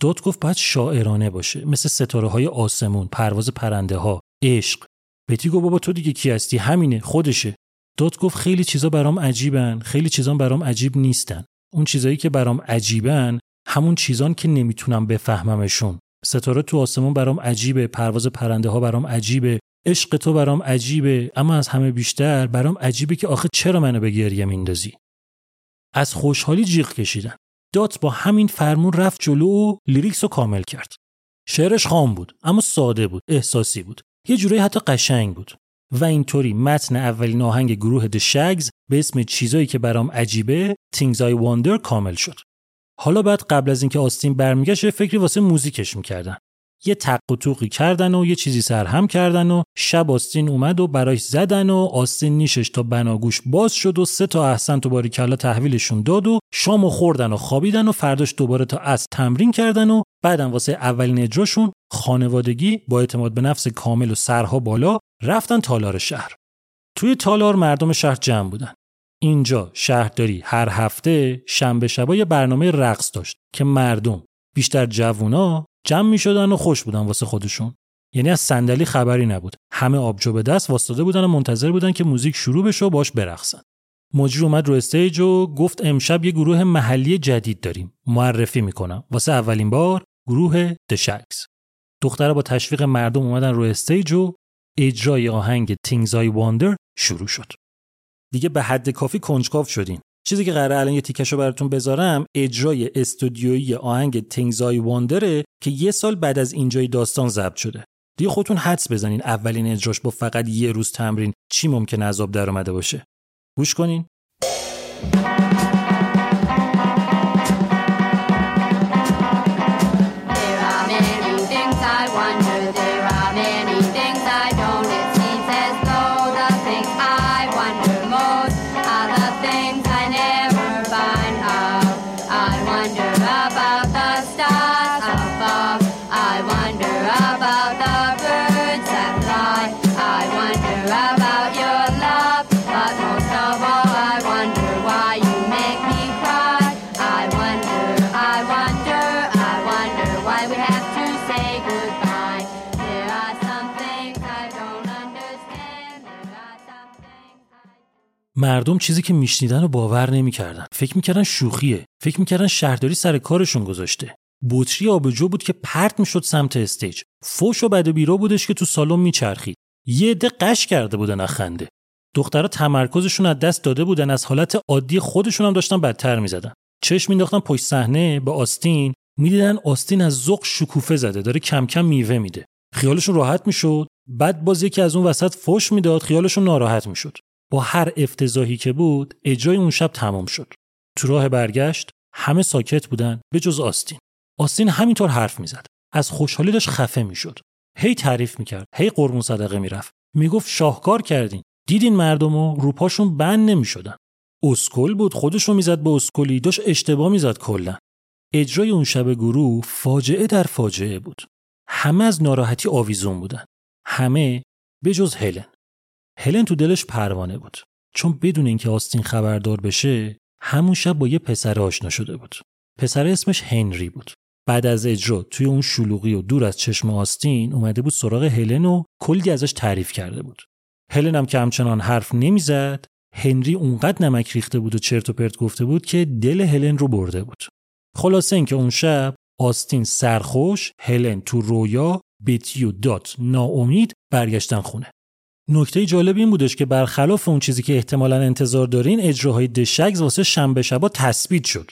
داد گفت باید شاعرانه باشه مثل ستاره های آسمون پرواز پرنده ها عشق. بتی گفت بابا تو دیگه کی هستی؟ همینه خودشه. داد گفت خیلی چیزا برام عجیبن خیلی چیزا برام عجیب نیستن. اون چیزایی که برام عجیبن همون چیزان که نمی‌تونم بفهممشون. ستاره تو آسمون برام عجیبه پرواز پرنده ها برام عجیبه عشق تو برام عجیبه اما از همه بیشتر برام عجیبه که آخه چرا منو به گریه میندازی؟ از خوشحالی جیغ کشیدن. دات با همین فرمون رفت جلو و lyrics رو کامل کرد. شعرش خام بود اما ساده بود احساسی بود. یه جورایی حتی قشنگ بود. و اینطوری متن اولین آهنگ گروه The Shaggs به اسم چیزایی که برام عجیبه Things I Wonder کامل شد. حالا بعد قبل از اینکه آستین برمیگشت یه فکری واسه موزیکش می‌کردن. یه تق و توقی کردن و یه چیزی سرهم کردن و شب آستین اومد و براش زدن و آستین نیشش تا بناگوش باز شد و سه تا احسن تو باری کلا تحویلشون داد و شامو خوردن و خوابیدن و فرداش دوباره تا از تمرین کردن و بعدم واسه اولین اجراشون خانوادگی با اعتماد به نفس کامل و سرها بالا رفتن تالار شهر. توی تالار مردم شهر جمع بودن. اینجا شهرداری هر هفته شنبه شبای برنامه رقص داشت که مردم بیشتر جوونا جمع می شدن و خوش بودن واسه خودشون. یعنی از صندلی خبری نبود. همه آبجو به دست وایساده بودن و منتظر بودن که موزیک شروع بشه و باش برقصن. مجری اومد رو استیج و گفت امشب یه گروه محلی جدید داریم. معرفی می‌کنم. واسه اولین بار گروه The Shaggs دخترها با تشویق مردم اومدن رو استیج و اجرای آهنگ I Wonder شروع شد. دیگه به حد کافی کنجکاو شدین. چیزی که قراره الان یه تیکشو براتون بذارم اجرای استودیویی آهنگ تینگزای واندره که یه سال بعد از اینجای داستان ضبط شده. دیگه خودتون حدس بزنین اولین اجراش با فقط یه روز تمرین چی ممکن عذاب در اومده باشه. گوش کنین. مردم چیزی که میشنیدن رو باور نمی‌کردن. فکر می‌کردن شوخیه. فکر می‌کردن شهرداری سر کارشون گذاشته. بطری آبجو بود که پرت می‌شد سمت استیج. فوش و بد و بیرا بودش که تو سالن میچرخید. یه عده قش کرده بودن از خنده. دخترها تمرکزشون از دست داده بودن از حالت عادی خودشون هم داشتن بدتر می‌زدن. چشم مینداختن پشت صحنه به آستین. می‌دیدن آستین از ذوق شکوفه زده داره کم کم میوه میده. خیالشون راحت می‌شد. بعد باز یکی از اون وسط فوش می‌داد خیالشون ناراحت می‌شد. هر افتضاحی که بود اجرای اون شب تمام شد. تو راه برگشت همه ساکت بودن به جز آستین. آستین همینطور حرف می‌زد. از خوشحالی داشت خفه می‌شد. هی تعریف می‌کرد هی قربون صدقه می‌رفت. می‌گفت شاهکار کردین. دیدین مردمو روپاشون بند نمی‌شدن. اسکل بود خودشو می‌زد به اسکلی داشت اشتباه می‌زد کلا. اجرای اون شب گروه فاجعه در فاجعه بود. همه از ناراحتی آویزون بودن. همه به جز هلن. هلن تو دلش پروانه بود. چون بدون اینکه آستین خبردار بشه همون شب با یه پسر آشنا شده بود. پسر اسمش هنری بود. بعد از اجرا توی اون شلوغی و دور از چشم آستین اومده بود سراغ هلن و کلی ازش تعریف کرده بود. هلن هم که همچنان حرف نمی‌زد هنری اونقدر نمک ریخته بود و چرت و پرت گفته بود که دل هلن رو برده بود. خلاصه اینکه اون شب آستین سرخوش هلن تو رویا بیتی و دات ناامید برگشتن خونه. نکته جالب این بودش که برخلاف اون چیزی که احتمالا انتظار دارین اجراهای دشگز واسه شنبه شبا تثبیت شد.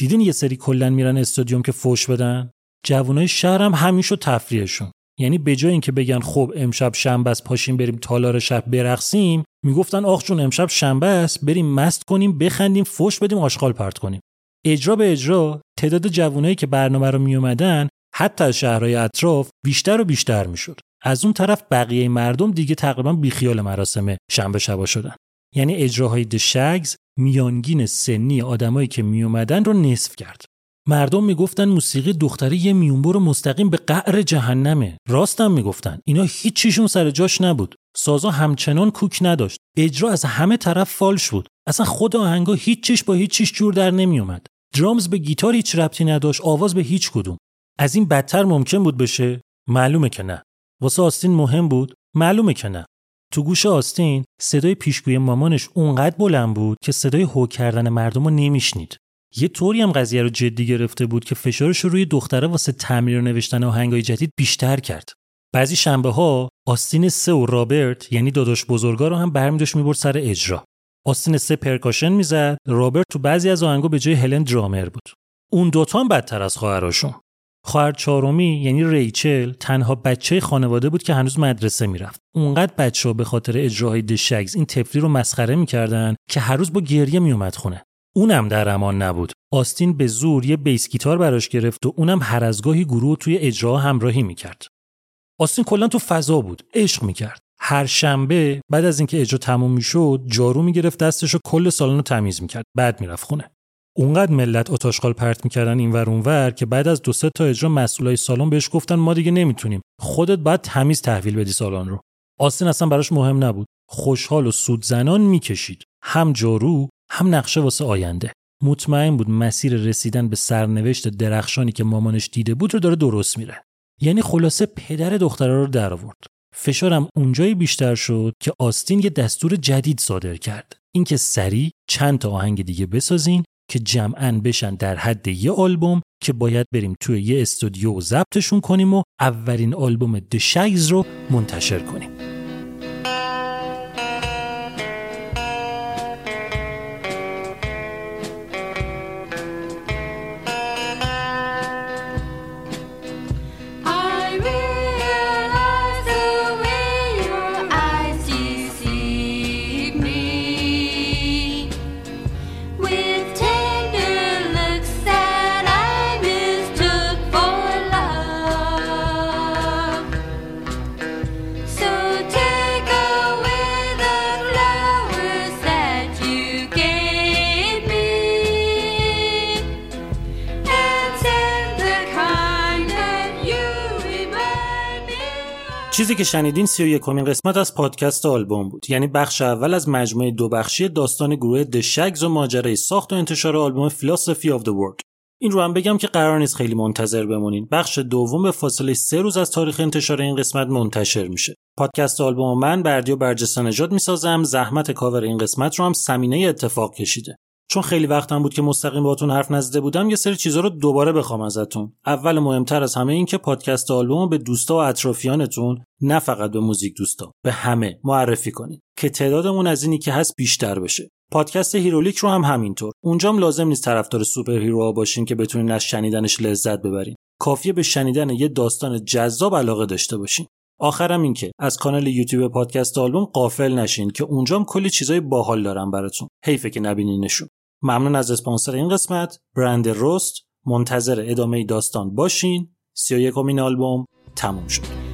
دیدین یه سری کلا میرن استادیوم که فوش بدن؟ جوانای شهر هم همین تفریحشون. یعنی به جای اینکه بگن خب امشب شنبه است پاشیم بریم تالار شب برقصیم می‌گفتن آخ جون امشب شنبه است بریم مست کنیم بخندیم فوش بدیم آشغال پرت کنیم. اجرا به اجرا تعداد جوانایی که برنامه رو میومدن حتی از شهرهای اطراف بیشتر و بیشتر می‌شد. از اون طرف بقیه مردم دیگه تقریبا بیخیال مراسم شنبه شبا شدن. یعنی اجراهای دشگز میانگین سنی آدمایی که میومدن رو نصف کرد. مردم می‌گفتن موسیقی دختری یه میونبر مستقیم به قعر جهنمه. راستم می‌گفتن. اینا هیچیشون سر جاش نبود. سازا همچنان کوک نداشت. اجرا از همه طرف فالش بود. اصلا خود آهنگا هیچیش با هیچیش جور در نمیومد درامز به گیتار هیچ ربطی نداشت. آواز به هیچ کدوم. از این بدتر ممکن بود بشه؟ معلومه که نه. واسه آستین مهم بود؟ معلومه که نه. تو گوش آستین صدای پیشگوی مامانش اونقدر بلند بود که صدای هو کردن مردم رو نمیشنید. یه طوری هم قضیه رو جدی گرفته بود که فشارش رو روی دختره واسه تعمیر و نوشتن آهنگای جدید بیشتر کرد. بعضی شنبه ها آستین سه و رابرت یعنی داداش بزرگا رو هم برمیداشت می‌برد سر اجرا. آستین سه پرکاشن می‌زد رابرت تو بعضی از آهنگا به جای هلن درامر بود. اون دوتا هم بدتر از خواهراشون. خواهر چهارمی یعنی ریچل تنها بچه خانواده بود که هنوز مدرسه می‌رفت. اونقدر بچه ها به خاطر اجراهای دشگز این تفلی رو مسخره می‌کردن که هر روز با گریه میومد خونه. اونم در امان نبود. آستین به زور یه بیس گیتار براش گرفت و اونم هر از گاهی گروه توی اجرا همراهی می‌کرد. آستین کلا تو فضا بود عشق می‌کرد. هر شنبه بعد از اینکه اجرا تموم می‌شد جارو می‌گرفت دستش و کل سالن رو تمیز می‌کرد. بعد می‌رفت خونه. اونقدر ملت آتاشقال پرت می‌کردن اینور اونور که بعد از دو سه تا اجرا مسئولای سالن بهش گفتن ما دیگه نمی‌تونیم. خودت باید تمیز تحویل بدی سالن رو. آستین اصلا براش مهم نبود. خوشحال و سود زنان می‌کشید. هم جارو هم نقشه واسه آینده. مطمئن بود مسیر رسیدن به سرنوشت درخشانی که مامانش دیده بود رو داره درست میره. یعنی خلاصه پدر دختره رو در آورد. فشارم اونجایی بیشتر شد که آستین یه دستور جدید صادر کرد. اینکه سریع چند تا آهنگ دیگه بسازین که جمعا بشن در حد یه آلبوم که باید بریم توی یه استودیو و ضبطشون کنیم و اولین آلبوم دشگز رو منتشر کنیم. چیزی که شنیدین سی و یکمین قسمت از پادکست آلبوم بود. یعنی بخش اول از مجموعه دو بخشی داستان گروه The Shaggs و ماجرای ساخت و انتشار آلبوم Philosophy of the World. این رو هم بگم که قرار نیست خیلی منتظر بمونین. بخش دوم به فاصله سه روز از تاریخ انتشار این قسمت منتشر میشه. پادکست آلبوم من بردیا برجسته نژاد می‌سازم. زحمت کاور این قسمت رو هم سمینه اتفاق کشیده. چون خیلی وقتم بود که مستقیم باهاتون حرف نزده بودم یه سری چیزا رو دوباره بخوام ازتون. اول مهمتر از همه این که پادکست آلبوم به دوستا و اطرافیانتون نه فقط به موزیک دوستا به همه معرفی کنید که تعدادمون از اینی که هست بیشتر بشه. پادکست هیرولیک رو هم همینطور. اونجام لازم نیست طرفدار superhero ها باشین که بتونین از شنیدنش لذت ببرین. کافیه به شنیدن یه داستان جذاب علاقه داشته باشین. آخرم این که از کانال یوتیوب پادکست آلبوم قافل نشین که اونجام کلی چیزای باحال دارم براتون. حیفه که نبینینشون ممنون از اسپانسر این قسمت. برند روست منتظر ادامه داستان باشین. 31 آلبوم تموم شد.